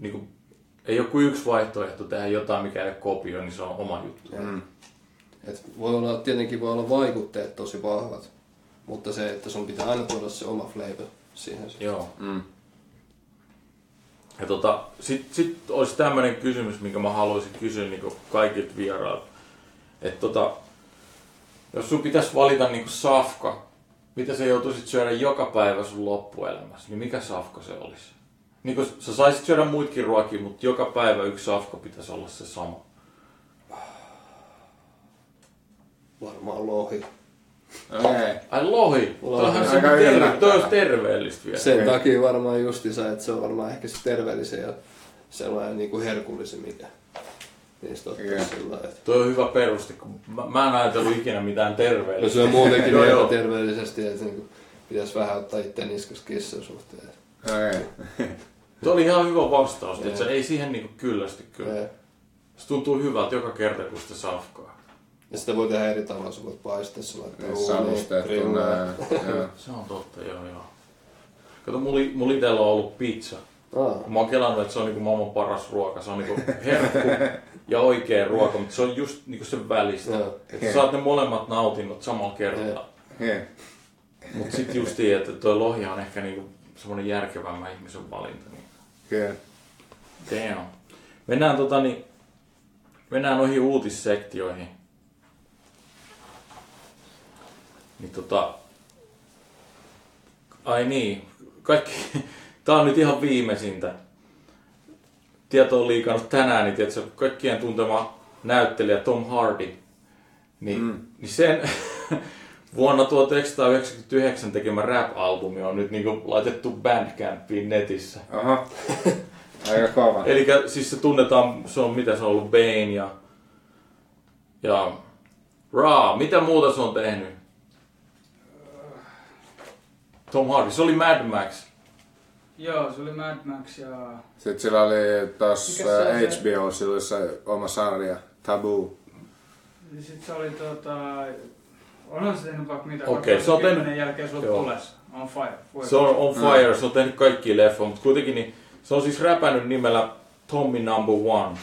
Niinku, ei ole kuin yksi vaihtoehto tehdä jotain, mikä ei ole kopio, niin se on oma juttu. Mm.
Et voi olla, tietenkin voi olla vaikutteet tosi vahvat, mutta se, että sun pitää aina tuoda se oma flavor siihen.
Joo. Mm. Ja tota, sitten sit olisi tämmöinen kysymys, minkä mä haluaisin kysyä niin kaikilta vierailta. Että tota, jos sun pitäisi valita niin safka, mitä sä joutuisit syödä joka päivä sun loppuelämässä, niin mikä safka se olisi? Niin kun sä saisit syödä muitkin ruokia, mutta joka päivä yksi safka pitäisi olla se sama.
Varmaan lohi.
Okay. Ai lohi? lohi. se terve, toi olisi terveellistä vielä.
Sen takia varmaan justiinsa, että se on varmaan ehkä se terveellisen ja sellainen niin kuin herkullisen, mikä niistä ottaa yeah. sillä että...
Toi on hyvä peruste, kun mä, mä en ajatellut ikinä mitään terveellistä.
No se on muutenkin [laughs] joo, terveellisesti, että niin kuin, pitäisi vähän ottaa itse niskas kissan suhteen.
Okay.
Tuo oli ihan hyvä vastaus, että ei siihen niinku kyllästy kyllä. Yeah. Se tuntuu hyvältä joka kerta, kun sitä safkaa.
Ja sitä voi tehdä eri tavalla, sä voit paistaa, sä laittaa
Savustettuna.
Se on totta, joo joo. Kato, mulla, mulla itsellä on ollut pizza. Ah. Mä oon kelannut, että se on niinku maailman paras ruoka. Se on niinku herkku ja oikea ruoka, mutta se on just niinku sen välistä. Yeah. Että sä saat ne molemmat nautinnot samalla kertaa. Yeah. Mutta sitten just niin, että toi lohi on ehkä niinku semmonen järkevämmä ihmisen valinta.
Yeah.
Damn. Mennään tota niin, mennään noihin uutissektioihin. Niin tota... Ai niin, kaikki... [laughs] Tää on nyt ihan viimeisintä. Tieto on liikannut tänään, niin tiedätkö, kaikkien tuntema näyttelijä Tom Hardy. Niin, mm. niin sen [laughs] vuonna 1999 tekemä rap-albumi on nyt niinku laitettu Bandcampiin netissä.
Aha. [laughs] Aika kova.
Eli siis se tunnetaan, se on mitä se on ollut, Bane ja, ja Ra. Mitä muuta se on tehnyt? Tom Hardy, se oli Mad Max.
Joo, se oli Mad Max ja...
Sitten sillä oli tos HBO, sillä oli se oma sarja, Taboo.
Sitten se oli tota... Onhan se tehnyt vaikka mitä,
Okei, okay, se on tehnyt...
jälkeen se on tules. On Fire.
Se on On Fire, mm. se on tehnyt kaikki leffoja, mutta kuitenkin niin, se on siis räpännyt nimellä Tommy Number One.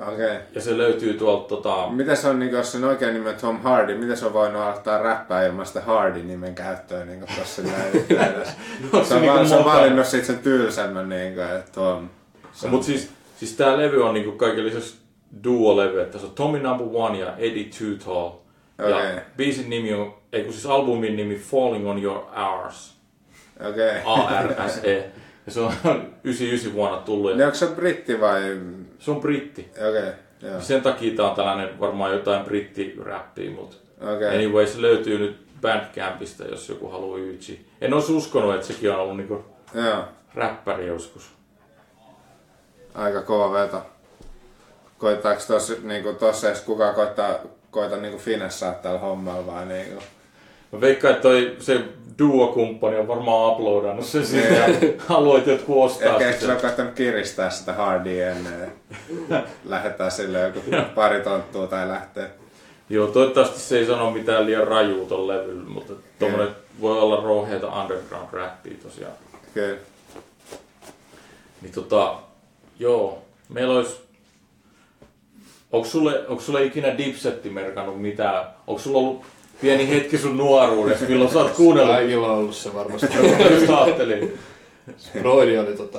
Okei. Okay.
Ja se löytyy tuolta tota...
Mitä se on, niin jos sen oikein nimi on Tom Hardy, miten se on voinut ottaa räppää ilman sitä Hardy-nimen käyttöön niin tossa näin? [laughs] no, se, on, niin se on valinnut siitä sen tylsemmän niin kuin, että Tom.
No, mutta siis, siis tää levy on niin kaiken lisäksi duo-levy, että se on Tommy Number One ja Eddie Too Tall. Okay. Ja biisin nimi on, ei kun siis albumin nimi Falling on Your Hours.
Okei. Okay.
A-R-S-E. Ja se on 99 vuonna tullut. Ja...
Ne onko se britti vai?
Se on britti.
Okei. Okay,
Sen takia tää on tällainen varmaan jotain brittiräppiä, mutta okay. anyway se löytyy nyt Bandcampista, jos joku haluaa yksi. En olisi uskonut, että sekin on ollut niinku
Joo.
räppäri joskus.
Aika kova veto. Koittaako tossa, niinku, tossa edes kukaan koittaa, koita niinku finessaa tällä hommalla vai niinku?
Mä veikkaan, että toi, se duo-kumppani on varmaan uploadannut sen sinne ja haluat jotkut ostaa
Ehkä sitä. Ehkä se on kiristää sitä hardia ennen. [laughs] Lähetään sille joku pari tonttua tai lähtee.
Joo, toivottavasti se ei sano mitään liian rajuu ton levyllä, mutta tommonen voi olla rouheita underground rappia tosiaan.
Kyllä. Okay.
Niin tota, joo, meillä olisi Onko sulle, onko sulle ikinä Dipsetti merkannut mitään? Onko sulla ollut pieni hetki sun nuoruudessa, milloin sä oot kuunnellut.
Kaikilla on ollut se varmasti. [laughs]
Just ajattelin.
Broidi oli tota,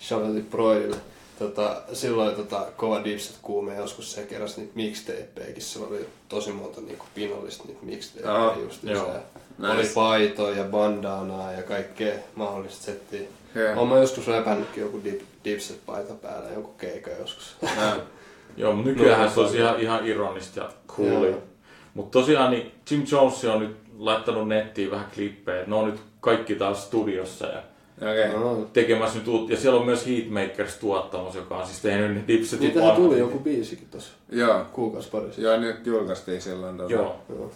Charlotte Broidille. Tota, silloin tota, kova dipset kuume joskus se keräsi niitä mixtapeikin. Sillä oli tosi monta niinku pinollista niitä mixtapeja
Aha,
just. Se, oli paitoja ja bandanaa ja kaikkea mahdollista settiä.
Joo.
Olen mä joskus räpännytkin joku dip, dipset paita päällä, joku keika joskus. [laughs]
Joo.
Mutta nykyään se olisi ihan, ihan ironista ja coolia. Mutta tosiaan niin Jim Jones on nyt laittanut nettiin vähän klippejä. Ne on nyt kaikki taas studiossa ja
Okei.
No,
tekemässä nyt uut. Ja siellä on myös Heatmakers tuottamassa, joka on siis tehnyt ne Dipsetin
niitähän
vanhat
tuli joku biisikin tossa
Joo.
kuukausi pari sitten.
Joo, nyt julkaistiin silloin.
Joo.
Joo.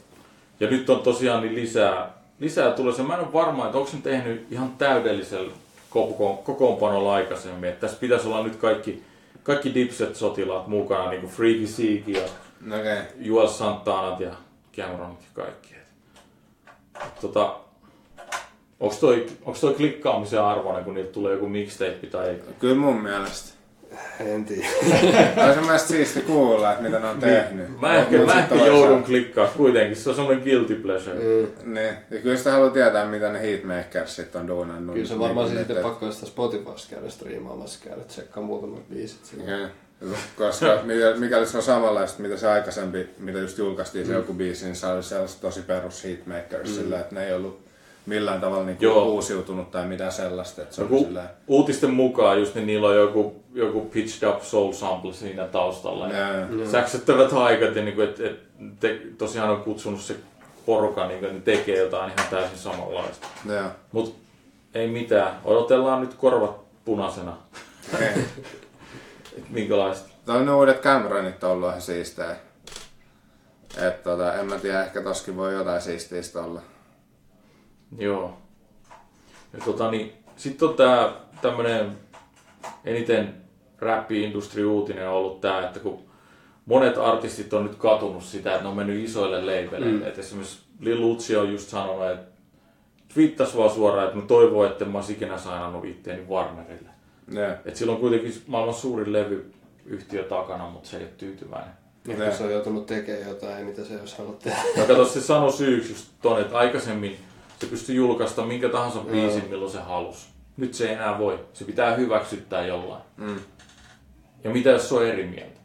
Ja nyt on tosiaan niin lisää, lisää tulossa. Mä en ole varma, että onko se tehnyt ihan täydellisellä koko, kokoonpanolla aikaisemmin. Että tässä pitäisi olla nyt kaikki, kaikki Dipset-sotilaat mukana, niin kuin Freaky Seek ja
Okei.
Joel Santanat ja Cameronit ja kaikki. Et, tota, onko toi, onks toi klikkaamisen arvoinen, kun niiltä tulee joku mixtape tai...
Kyllä mun mielestä.
En tiedä. [laughs]
On se mielestä siisti kuulla, että mitä ne on tehnyt.
Niin. Mä ehkä, mä ehkä joudun klikkaa kuitenkin, se on semmoinen guilty pleasure.
Mm.
Niin. Ja kyllä sitä haluaa tietää, mitä ne Heatmakersit on duunannut.
Kyllä se varmaan
Niin,
sitten
että-
pakko sitä Spotifysta käydä striimaamassa, käydä tsekkaa muutamat biisit.
Kyllä. Koska mikä- mikäli se on samanlaista, mitä se aikaisempi, mitä just julkaistiin se joku biisi, niin se oli sellaista tosi perus hitmakers, sillä että ne ei ollut millään tavalla niinku
Joo.
uusiutunut tai mitään sellaista. Että se
Joku,
sillä
uutisten mukaan just niin niillä on joku, joku pitched up soul sample siinä taustalla. Ja
Jaa.
säksyttävät haikat ja niinku, et, et, te, tosiaan on kutsunut se porukka, niin ne tekee jotain ihan täysin samanlaista.
Joo.
Mut ei mitään, odotellaan nyt korvat punaisena,
Okei. [laughs]
että minkälaista.
Toi ne uudet Cameronit on ollut ihan siistejä. Et tota, en mä tiedä, ehkä toskin voi jotain siistiistä olla.
Joo. Ja tota, niin, sitten on tää tämmönen eniten rap-industri uutinen on ollut tää, että kun monet artistit on nyt katunut sitä, että ne on mennyt isoille labeleille. Mm. Et esimerkiksi Lil Uzi on just sanonut, että twiittas vaan suoraan, että mä toivon, että mä ois ikinä sainannut itteeni Warnerille.
Joo.
Et sillä on kuitenkin maailman suurin levyyhtiö takana, mutta se ei ole tyytyväinen.
Ehkä se on joutunut tekemään jotain, mitä se ei olisi halunnut tehdä.
Ja kato, se sanoi syyksi just ton, että aikaisemmin se pystyi julkaista minkä tahansa biisin, milloin se halusi. Nyt se ei enää voi. Se pitää hyväksyttää jollain.
Mm.
Ja mitä jos se on eri mieltä?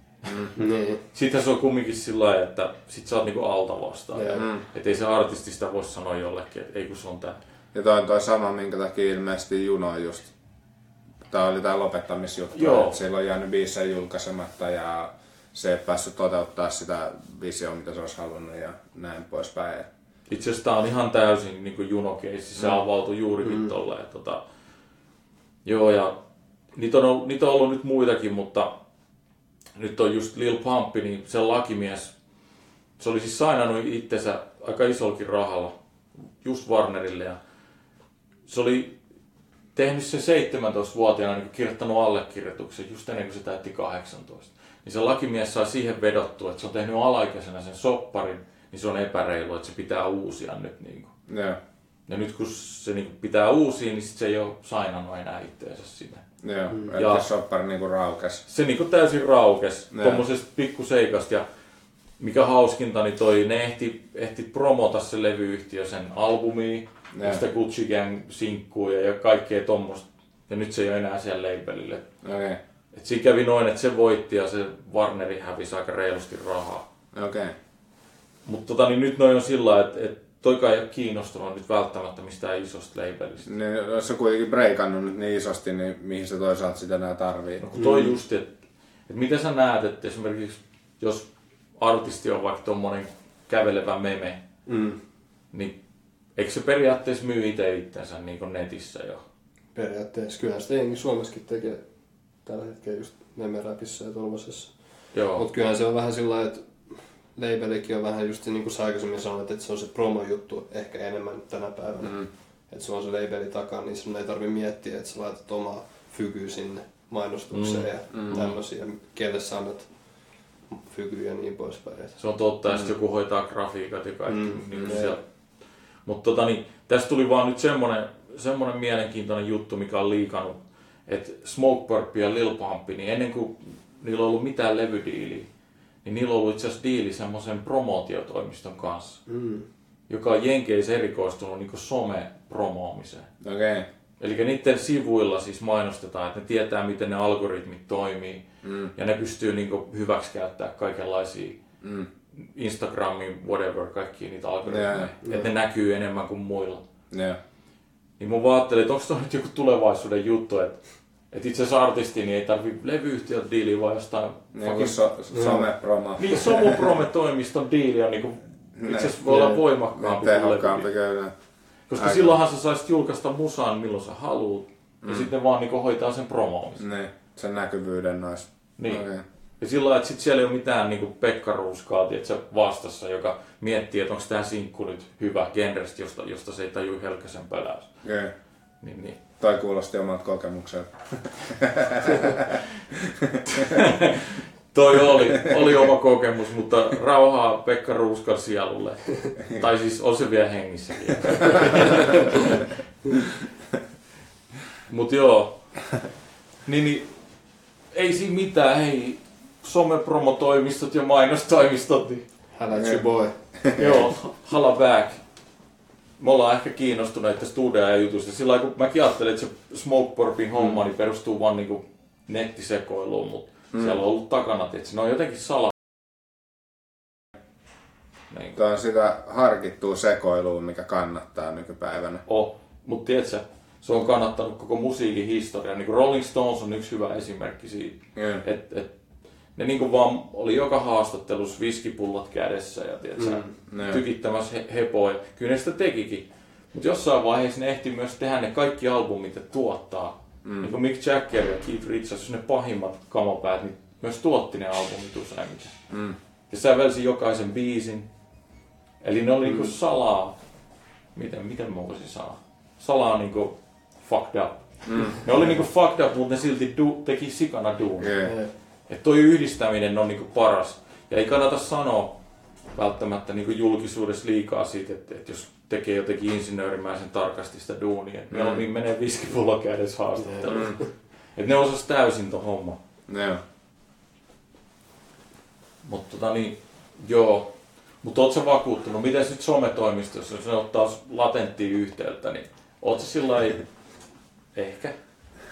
niin.
Sitten se on kumminkin sillä lailla, että sit sä oot niinku alta vastaan.
Mm.
Että ei se artisti sitä voi sanoa jollekin, että ei kun se on tää.
Ja toi on toi sama, minkä takia ilmeisesti Juno just. Tää oli tää lopettamisjuttu,
Joo.
että sillä on jäänyt biisejä julkaisematta ja se ei päässyt toteuttaa sitä visioa, mitä se olisi halunnut ja näin poispäin.
Itse asiassa tää on ihan täysin niinku junokeissi. Se avautui juurikin mm. tolleen. Tota, joo, ja niitä on, ollut, niitä on ollut nyt muitakin, mutta nyt on just Lil Pump, niin se lakimies, se oli siis sainannut itsensä aika isolkin rahalla just Warnerille ja se oli tehnyt sen 17-vuotiaana niin kirjoittanut allekirjoituksen just ennen kuin se täytti 18. Niin se lakimies sai siihen vedottua, että se on tehnyt alaikäisenä sen sopparin, niin se on epäreilu, että se pitää uusia nyt. Niin kuin.
Joo,
Ja nyt kun se niin kuin pitää uusia, niin sit se ei ole sainannut enää itteensä sinne.
joo. Mm.
Ja-
Että soppari niinku raukes.
Se niin kuin täysin raukes tuommoisesta pikkuseikasta. Ja mikä hauskinta, niin toi, ne ehti, ehti promota se levyyhtiö sen albumia,
Ne.
ja sitä Gucci Gang sinkkuja ja kaikkea tommosta. Ja nyt se ei ole enää siellä labelille.
Okei,
Et siinä kävi noin, että se voitti ja se Warneri hävisi aika reilusti rahaa.
okei.
Mutta tota, niin nyt noin on sillä lailla, että et toikaan ei ole kiinnostunut nyt välttämättä mistään isosta labelista.
Niin, jos se kuitenkin breikannut nyt niin isosti, niin mihin se toisaalta sitä enää tarvii?
No kun toi mm. just, että et miten sä näet, että esimerkiksi jos artisti on vaikka tommonen kävelevä meme,
Mm.
niin eikö se periaatteessa myy itse itsensä niin kuin netissä jo?
Periaatteessa kyllähän sitä jengi Suomessakin tekee tällä hetkellä just memeräpissä ja tuollaisessa. Mutta kyllähän se on vähän sillä lailla, että labelikin on vähän just niin kuin sä aikaisemmin sanoit, että se on se promojuttu ehkä enemmän tänä päivänä. Mm. Että se on se labeli takana, niin sun ei tarvi miettiä, että sä laitat omaa fykyä sinne mainostukseen mm. ja mm. tämmöisiä, kelle sä annat fykyä ja niin poispäin.
Se on totta, ja sitten joku hoitaa grafiikat ja kaikki.
Mm,
Mm, niin
mm,
siellä. Mutta tota, niin, tästä tuli vaan nyt semmonen, semmonen mielenkiintoinen juttu, mikä on liikannut, että Smoke Purp ja Lil Pump, niin ennen kuin niillä on ollut mitään levydiiliä, niin niillä on ollut itse asiassa diili semmoisen promootiotoimiston kanssa,
Mm.
joka on Jenkeissä erikoistunut niin some-promoomiseen.
Okei. Okay.
Eli niiden sivuilla siis mainostetaan, että ne tietää, miten ne algoritmit toimii.
Mm.
Ja ne pystyy niin hyväksi käyttää kaikenlaisia
Mm.
Instagramin, whatever, kaikkia niitä algoritmeja.
Joo,
Että ne näkyy enemmän kuin muilla.
Joo.
Niin mä vaan ajattelin, että onko toi nyt joku tulevaisuuden juttu, että, että itse asiassa artisti niin ei tarvi levyyhtiöltä diiliä vaan jostain
Niin kuin so, somepromo.
Niin Somuprome-toimiston diili on niinku, itse asiassa voi olla
Niin.
voimakkaampi
Niin
kuin
tehokkaampi
levy.
kyllä.
Koska
Aika.
silloinhan sä saisit julkaista musaan milloin sä haluut. Ja sitten vaan niinku hoitaa sen promoomisen.
Niin, sen näkyvyyden noissa.
Niin.
Okei.
Ja sillä lailla, että sit siellä ei ole mitään niinku Pekka Ruuskaa, tiedätkö, vastassa, joka miettii, että onko tämä sinkku nyt hyvä genrestä, josta, josta se ei taju helkäsen peläys.
Okei.
Niin, niin.
Toi kuulosti omalta kokemukselta.
Toi oli, oli oma kokemus, mutta rauhaa Pekka Ruuskan sielulle. Tai siis on se vielä hengissäkin. Mut joo. Niin, niin, ei siinä mitään, hei. Somepromotoimistot ja mainostoimistot, niin
your boy.
joo, hala back. Me ollaan ehkä kiinnostuneita studia ja jutusta. Sillä lailla, kun mäkin ajattelin, että se Smokeporpin homma niin perustuu vaan niinku nettisekoiluun, mutta mm. siellä on ollut takana, että ne on jotenkin sala. Niin.
Tuo on sitä harkittua sekoilua, mikä kannattaa nykypäivänä.
Oh, mutta tiedätkö, se on kannattanut koko musiikin historian. Niin Rolling Stones on yksi hyvä esimerkki siitä.
Kyllä.
Et, et, ne niinku vaan oli joka haastattelussa viskipullot kädessä ja tiedätkö, mm,
ne.
tykittämässä he, hepoa. Ja Kyllä ne sitä tekikin. Mutta jossain vaiheessa ne ehti myös tehdä ne kaikki albumit ja tuottaa. Mm. Niin kuin Mick Jagger ja Keith Richards, jos ne pahimmat kamopäät, niin myös tuotti ne albumit useimmiten.
Mm.
Ja sävelsi jokaisen biisin. Eli ne oli mm. niinku salaa. Miten, miten mä voisin sanoa? Salaa niinku fucked up. Mm. Ne oli niinku fucked up, mutta ne silti du- teki sikana duunia.
Kyllä.
Että toi yhdistäminen on niinku paras. Ja ei kannata sanoa välttämättä niinku julkisuudessa liikaa siitä, että, että jos tekee jotenkin insinöörimäisen tarkasti sitä duunia. Mm. Mieluummin menee viskipullo kädessä haastatteluun. Mm. Että ne osas täysin ton homma.
Joo.
Mutta tota niin, joo. Mutta oot sä vakuuttunut, miten nyt sometoimistossa, jos ne ottaa latenttia yhteyttä, niin oot sä sillä lailla- [laughs] ehkä.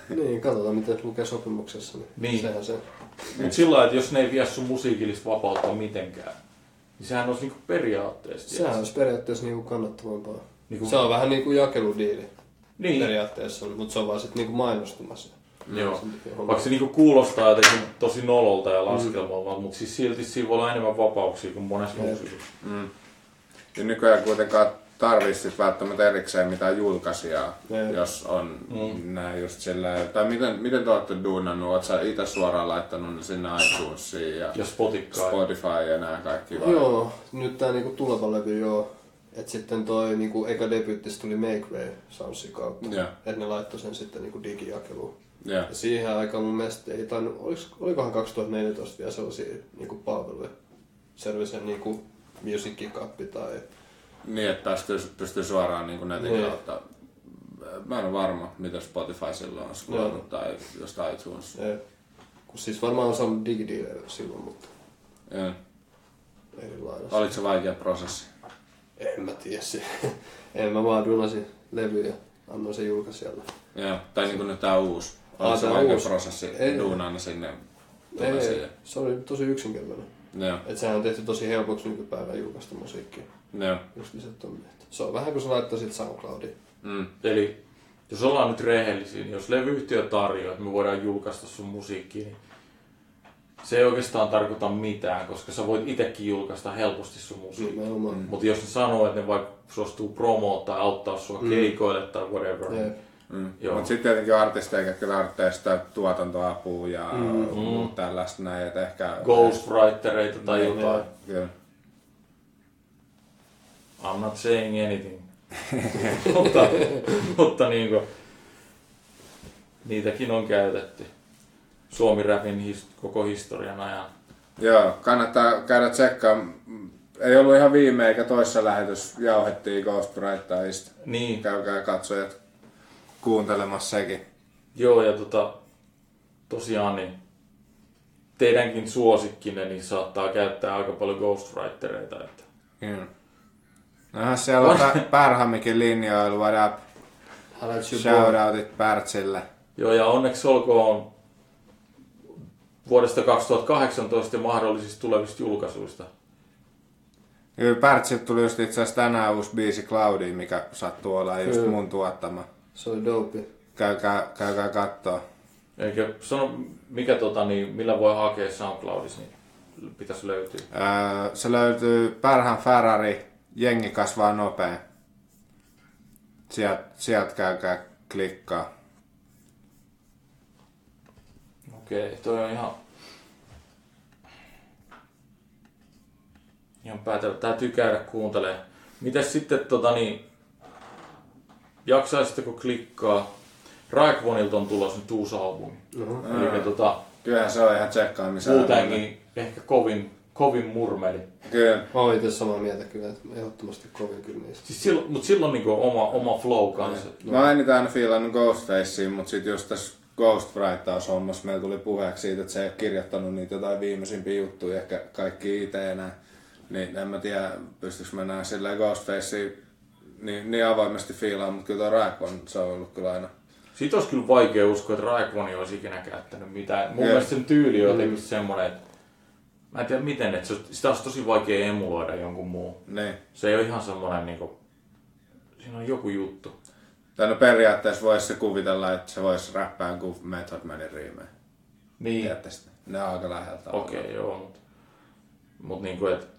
Niin, katsotaan miten lukee sopimuksessa. Niin,
Niin.
Sehän se.
Mutta sillä lailla, että jos ne ei vie sun musiikillista vapautta mitenkään, niin sehän olisi niinku periaatteessa.
Sehän olisi periaatteessa niinku kannattavampaa.
Niinku-
Se on vähän niinku jakeludiili
Niin,
periaatteessa, mutta se on vaan sitten niinku mainostumassa.
joo.
Homma.
Vaikka se niinku kuulostaa jotenkin tosi nololta ja laskelmalta, mutta siis silti siinä voi olla enemmän vapauksia kuin monessa musiikissa.
Mm. Ja nykyään kuitenkaan tarvii sit välttämättä erikseen mitään julkaisijaa,
Jep.
jos on
Mm.
mm. näin just silleen. Tai miten, miten te olette duunannut? Oot sä itse suoraan laittanut ne sinne iTunesiin ja
Ja Spotify.
Spotify ja nämä kaikki vai?
Joo, nyt tää niinku tuleva levy joo. Et sitten toi niinku eka debyyttis tuli Make Way Soundsin kautta.
Joo.
Et ne laittoi sen sitten niinku digijakeluun.
Joo.
Ja siihen aikaan mun mielestä ei tainnut, oliks, olikohan 2014 vielä sellaisia niinku palveluja. Selvisen niinku Music Cup tai...
Niin, että pystyy, pystyy suoraan niin netin
Niin.
kautta. Mä en ole varma, mitä Spotify silloin on scrollannut tai jostain iTunes.
Eh, kun siis varmaan on saanut digidiilejä silloin, mutta
Joo.
eri lailla.
Oliko se vaikea prosessi?
En mä tiedä se. [laughs] en mä vaan dunasin levy ja annoin sen julkaisijalle.
Joo. Tai niin kuin nyt tää uusi.
Ah,
Oliko se
tää
vaikea
uusi.
prosessi
Ei.
duunaan sinne?
Ei, se oli tosi yksinkertainen.
Joo.
Et sehän on tehty tosi helpoksi nykypäivänä julkaista musiikkia.
Joo.
Just lisätty on tehty. Se on vähän kuin sä laittaisit SoundCloudiin.
Mm.
Eli jos ollaan nyt rehellisiä, niin jos levyyhtiö tarjoaa, että me voidaan julkaista sun musiikkia, niin se ei oikeastaan tarkoita mitään, koska sä voit itsekin julkaista helposti sun musiikkia.
Nimenomaan.
Mm. Mutta jos ne sanoo, että ne vaikka suostuu promoa tai auttaa sua mm. keikoille tai whatever,
Jep.
niin
Mm.
Joo.
Mutta sitten tietenkin artisteja, jotka tarvitsee sitä tuotantoapua ja mm. muut tällaista näin, että ehkä...
ghostwritereita tai
Niin,
jotain.
Kyllä.
I'm not saying anything. [laughs] mutta, mutta niinku, niitäkin on käytetty. Suomi-räpin his, koko historian ajan.
Joo, kannattaa käydä tsekkaa. Ei ollut ihan viime eikä toissa lähetys, jauhettiin Ghostwriterista.
Niin,
Käykää katsojat kuuntelemassa sekin.
joo ja tota, tosiaan niin teidänkin suosikkinne, niin saattaa käyttää aika paljon ghostwritereita. Että.
Kyllä. Nohan siellä on Pär- Pärhamikin linjoilla, what up? Shoutoutit Pärtsille.
Joo, ja onneksi olkoon vuodesta 2018 ja mahdollisista tulevista julkaisuista.
Kyllä Pärtsiltä tuli just itse asiassa tänään uusi biisi Cloudy, mikä sattuu olla just
Kyllä.
mun tuottama.
Se oli dope.
Käykää, käykää kattoo.
Eikä sano, mikä tota, niin, millä voi hakea SoundCloudissa, niin pitäisi löytyä.
Öö, se löytyy Pärhän Ferrari, jengi kasvaa nopea. Sielt, sielt käykää klikkaa.
Okei, toi on ihan... Ihan päätellä. Täytyy käydä kuuntelemaan. Mites sitten tota niin... Jaksaisitteko klikkaa? Raikvonilta on tulossa nyt uusi albumi.
Uh-huh.
Eli tota,
Kyllähän se on ihan tsekkaamisen.
muutenkin ehkä kovin, kovin murmeli.
Kyllä.
Mä oon itse samaa mieltä kyllä, että ehdottomasti kovin kyllä niistä.
Siis silloin, mutta silloin niinku oma, oma flow kanssa.
Mä oon eniten aina fiilannut Ghostfacea, mutta sit just tässä Ghostwritaus-hommassa meillä tuli puheeksi siitä, että se ei ole kirjoittanut niitä jotain viimeisimpiä juttuja, ehkä kaikki itse enää. Niin en mä tiedä, pystyykö mä näin silleen Ghostfacea niin, niin avoimesti fiilaan, mutta kyllä tuo Raekon, se on ollut kyllä aina.
Siitä olisi kyllä vaikea uskoa, että Raikvoni olisi ikinä käyttänyt mitään. Mun
Jep.
mielestä sen tyyli on jotenkin semmoinen, että mä en tiedä miten, että se, sitä olisi tosi vaikea emuloida jonkun muun.
Niin.
Se ei ole ihan semmoinen niinku, siinä on joku juttu.
Tai no periaatteessa voisi se kuvitella, että se voisi räppää kuin Method Manin riimeen.
Niin,
Tiedätte sitä? Ne on aika läheltä.
okei, okay, joo, mutta mut niinku, et,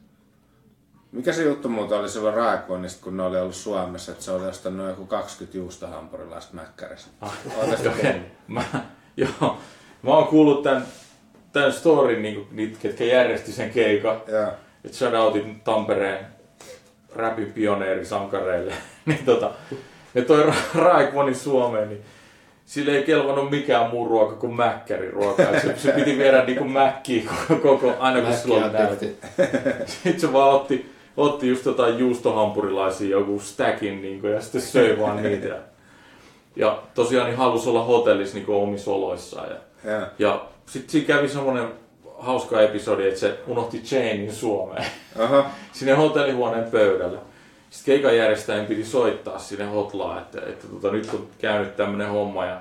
Mikä se juttu muuta oli silloin Raekonista, kun ne oli ollut Suomessa, että se oli ostanut joku 20 juustohampurilaista mäkkäristä.
Okei, okay. [laughs] mä, joo, mä oon kuullut tän, tän storin, niinku, niitä, ketkä järjesti sen keikan.
Joo.
että shoutoutin Tampereen räpin pioneerisankareille. [laughs] niin tota, ja toi Ra- Raikvonin Suomeen, niin sille ei kelvannut mikään muu ruoka kuin mäkkäriruoka. Se, se piti viedä niinku mäkkiä koko, koko aina kun sillä oli näytti. Sitten se vaan otti, otti just jotain juustohampurilaisia, joku stackin niinku, ja sitten söi vaan niitä. Ja, tosiaan niin halusi olla hotellissa niinku omissa oloissaan. Ja,
Joo.
ja sitten siinä kävi semmoinen hauska episodi, että se unohti chainin Suomeen
Oho. [laughs]
sinne hotellihuoneen pöydälle. Sitten keikan järjestäjän piti soittaa sinne hotlaan, että, että tota, nyt on käynyt tämmönen homma ja,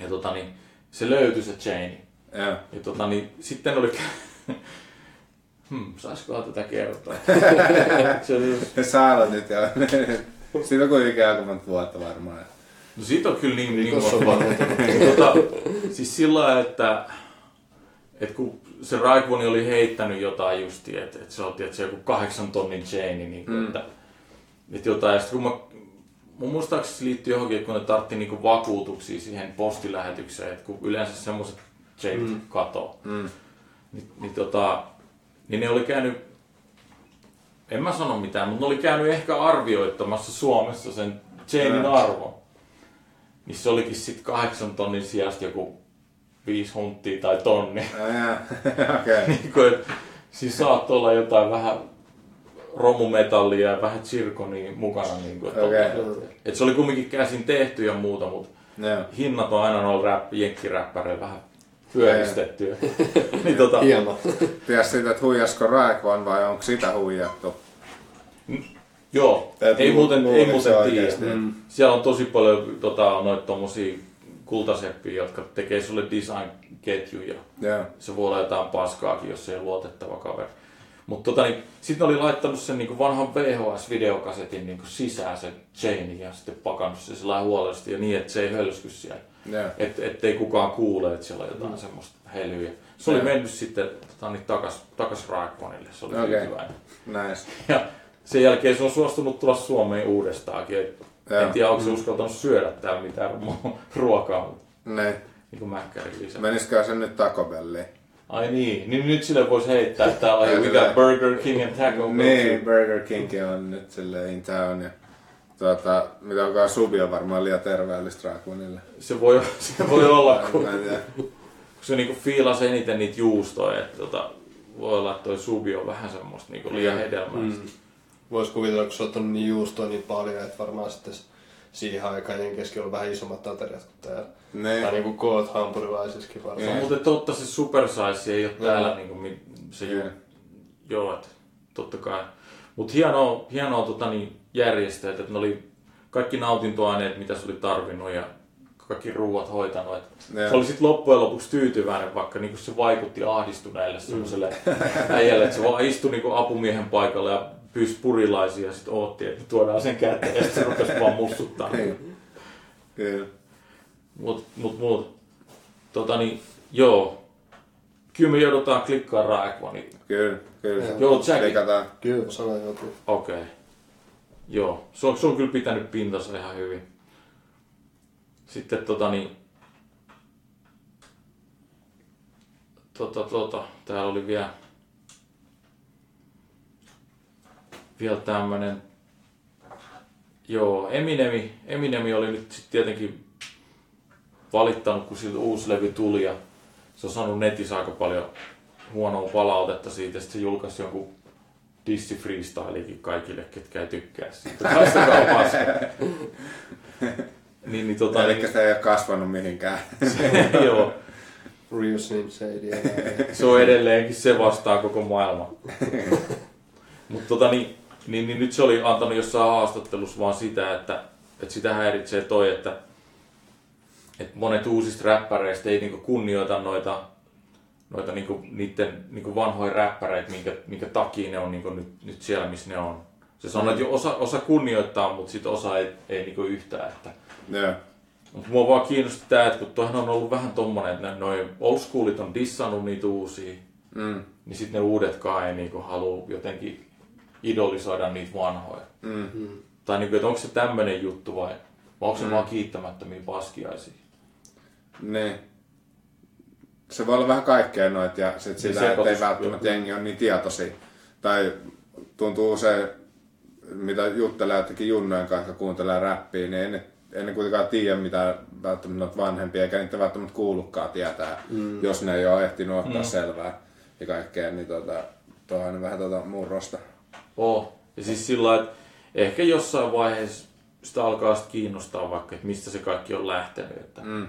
ja tota, niin, se löytyi se chaini.
Joo.
Ja tota, niin, sitten oli... [laughs] hmm, saiskohan tätä kertoa? [laughs] se oli just,
Sä aloitit jo. On kuitenkin aika monta vuotta varmaan.
No siitä on kyllä niin... niin
Tossa on
tota, siis sillä että, että kun se Raikvoni oli heittänyt jotain justi, että, että se otti, että se joku kahdeksan tonnin chaini, niin kuin,
Mm.
että, että jotain, ja sitten kun mä, mun muistaakseni se liittyy johonkin, että kun ne tartti niinku vakuutuksia siihen postilähetykseen, että kun yleensä semmoiset chainit mm. katoo,
Mm.
niin, niin, tota, niin ne oli käynyt, en mä sano mitään, mutta ne oli käynyt ehkä arvioittamassa Suomessa sen chainin arvon. Niin se olikin sitten kahdeksan tonnin sijasta joku viisi hunttia tai tonni. [laughs]
Okei. [laughs]
niin kuin, et, siis saattoi olla jotain vähän romumetallia ja vähän tsirkonia mukana. Niin kuin,
Okei.
et se oli kumminkin käsin tehty ja muuta, mutta
Joo.
hinnat on aina noilla rap, jenkkiräppäreillä vähän pyöristettyä. [laughs] niin tota,
Hieman.
Tiedätkö siitä, että huijasko Raekon vai onko sitä huijattu?
Joo,
Et
ei muuten, ei muuten tiedä.
Mm.
Siellä on tosi paljon tota, noita tommosia kultaseppiä, jotka tekee sulle design-ketjuja.
Joo.
Se voi olla jotain paskaakin, jos se ei ole luotettava kaveri. Mutta tota, niin, sitten oli laittanut sen niin vanhan VHS-videokasetin niin sisään sen chainin ja sitten pakannut sen sillä huolellisesti ja niin, että se ei hölsky siellä.
Joo.
Et, ettei kukaan kuule, että siellä on jotain mm. semmoista helyä. Se oli
Joo.
mennyt sitten tota, niin takas, takas Raikkonille, se oli okay. tyytyväinen.
Nice.
Ja sen jälkeen se on suostunut tulla Suomeen uudestaankin.
Joo.
En tiedä, onko se uskaltanut syödä täällä mitään ruokaa, mutta
Niin.
niin kuin mäkkäri lisää.
Menisikö se nyt Taco Belliin?
Ai niin, niin nyt sille voisi heittää, että täällä on we got Burger King and Taco Bell.
Niin, Burger King on nyt silleen in town. Ja, tuota, mitä onkaan subi on varmaan liian terveellistä Raekonille.
Se voi, [laughs] se voi olla, [laughs] kun, kun se niinku fiilasi eniten niitä juustoja, että tota, voi olla, että toi subi on vähän semmoista niinku liian hedelmällistä.
Mm. Voisi kuvitella, kun sä oot ottanut niin juustoa niin paljon, että varmaan sitten siihen aikaan Jenkessäkin oli vähän isommat ateriat kuin täällä.
Ne.
Tai niinku koot hampurilaisissakin
Se
varmaan.
on muuten totta, se super size ei ole täällä niinku, mi- se ju,
Joo.
joo, että totta kai. Mutta hienoa, hienoa tota, niin, järjestäjät, että ne oli kaikki nautintoaineet, mitä se oli tarvinnut ja kaikki ruuat hoitanut. Et
Joo.
se oli sitten loppujen lopuksi tyytyväinen, vaikka niinku se vaikutti ahdistuneelle semmoiselle [laughs] äijälle, että se vaan istui niinku apumiehen paikalle ja pyysi purilaisia ja sitten ootti, että tuodaan sen käteen ja sitten se rupesi vaan mussuttaa.
Niin. Kyllä.
Mut, mut, mut. Tota niin, joo. Kyllä me joudutaan klikkaa Raekvani.
Kyllä, kyllä.
Joo, Jackie.
Klikataan.
Kyllä mä sanoin joku.
Okei. Okay. Joo, se on, se on kyllä pitänyt pintansa ihan hyvin. Sitten tota niin... Tota, tota, täällä oli vielä... Vielä tämmönen... Joo, Eminemi, Eminemi oli nyt sitten tietenkin valittanut, kun siltä uusi levy tuli ja se on saanut netissä aika paljon huonoa palautetta siitä. Sitten se julkaisi jonkun dissi freestylikin kaikille, ketkä ei tykkää siitä. [laughs] Haistakaa paska. niin, niin tota,
Eli
niin,
se ei ole kasvanut mihinkään.
joo,
Real Slim Shady.
se on edelleenkin, se vastaa koko maailma. [laughs] Mutta tota, niin, niin, niin, nyt se oli antanut jossain haastattelussa vaan sitä, että, että sitä häiritsee toi, että, että monet uusista räppäreistä ei niinku kunnioita noita, noita niinku, niiden niinku vanhoja räppäreitä, minkä, minkä takia ne on niinku nyt, nyt siellä, missä ne on. Se sanoo, että jo osa, osa kunnioittaa, mutta sitten osa ei, ei niinku yhtään. Että,
Joo.
mutta mua vaan kiinnosti tää, että kun toihan on ollut vähän tommonen, että noin old schoolit on dissannut niitä uusia,
Mm.
niin sitten ne uudetkaan ei niinku halua jotenkin idolisoida niitä vanhoja.
Mm.
Tai niinku, että onko se tämmönen juttu vai, vai onko se vaan kiittämättömiä paskiaisia?
Niin. Se voi olla vähän kaikkea noit ja sit sitä,
sekoitus,
että ei välttämättä jengi ole niin tietoisia. Tai tuntuu usein, mitä juttelee jotenkin junnojen kanssa, kuuntelee räppiä, niin ei ne, ei ne kuitenkaan tiedä mitä välttämättä noita vanhempia, eikä niitä välttämättä kuullutkaan tietää, mm. jos ne ei ole ehtinyt ottaa mm. selvää ja kaikkea, niin tota, tuo on vähän tota murrosta.
Oh. Ja siis sillä että ehkä jossain vaiheessa sitä alkaa sit kiinnostaa vaikka, että mistä se kaikki on lähtenyt. Että,
Mm.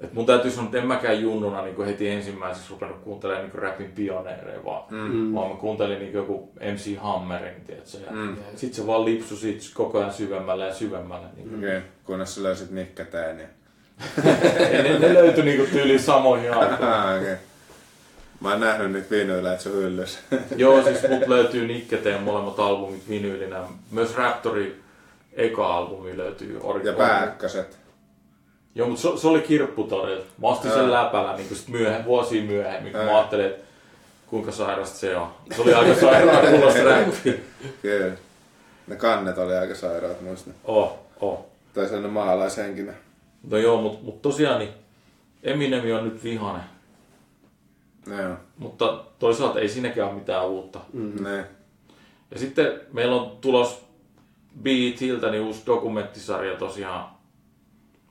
et mun täytyy sanoa, että en mäkään junnuna niin heti ensimmäiseksi rupennut kuuntelemaan niin rapin pioneereja, vaan, mm. vaan mä kuuntelin niin joku MC Hammerin, tiedätkö? Ja
Mm.
sit se vaan lipsui siitä koko ajan syvemmälle ja syvemmälle. Niin.
Okei, okay. kunnes sä löysit Nick Teeniä.
Ja [laughs] ne, ne löytyi niinku tyyliin samoihin aikoihin.
Ah, okei. Okay. Mä oon nähnyt niitä vinyyleitä sun hyllys. [laughs]
Joo, siis mut löytyy Nikketeen molemmat albumit vinyylinä. Myös Raptori eka albumi löytyy ori-
ja pääkköset.
Joo, mutta se, se oli kirpputorilta. Mä ostin sen läpällä niin sit myöhemmin, vuosia myöhemmin, kun
Ää.
mä ajattelin, että kuinka sairasta se on. Se oli aika sairaan [laughs] kuulosta räppi.
Kyllä. Ne kannet oli aika sairaat muista.
Oh, oh.
Tai sellainen maalaishenkinen.
No joo, mutta mut tosiaan niin Eminem on nyt vihanen.
Joo.
Mutta toisaalta ei siinäkään ole mitään uutta.
Mm. Ne.
Ja sitten meillä on tulos BETiltä niin uusi dokumenttisarja tosiaan.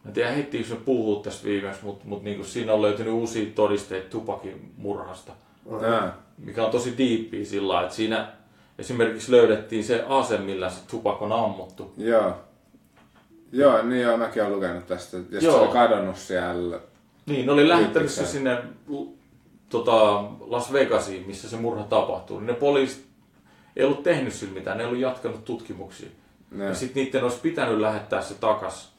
Mä en tiedä heittiinkö me puhua tästä viimeksi, mutta mut niinku siinä on löytynyt uusia todisteita Tupakin murhasta.
Jaa.
Mikä on tosi diippiä sillä lailla, että siinä esimerkiksi löydettiin se ase, millä se Tupak on ammuttu.
Joo. Joo, niin joo, mäkin olen lukenut tästä. Ja sit se
Joo.
oli kadonnut siellä.
Niin, ne oli lähettänyt se sinne tota, Las Vegasiin, missä se murha tapahtuu. Ne poliisit ei ollut tehnyt sillä mitään, ne ei ollut jatkanut tutkimuksia.
Ne.
Ja sitten niiden olisi pitänyt lähettää se takas.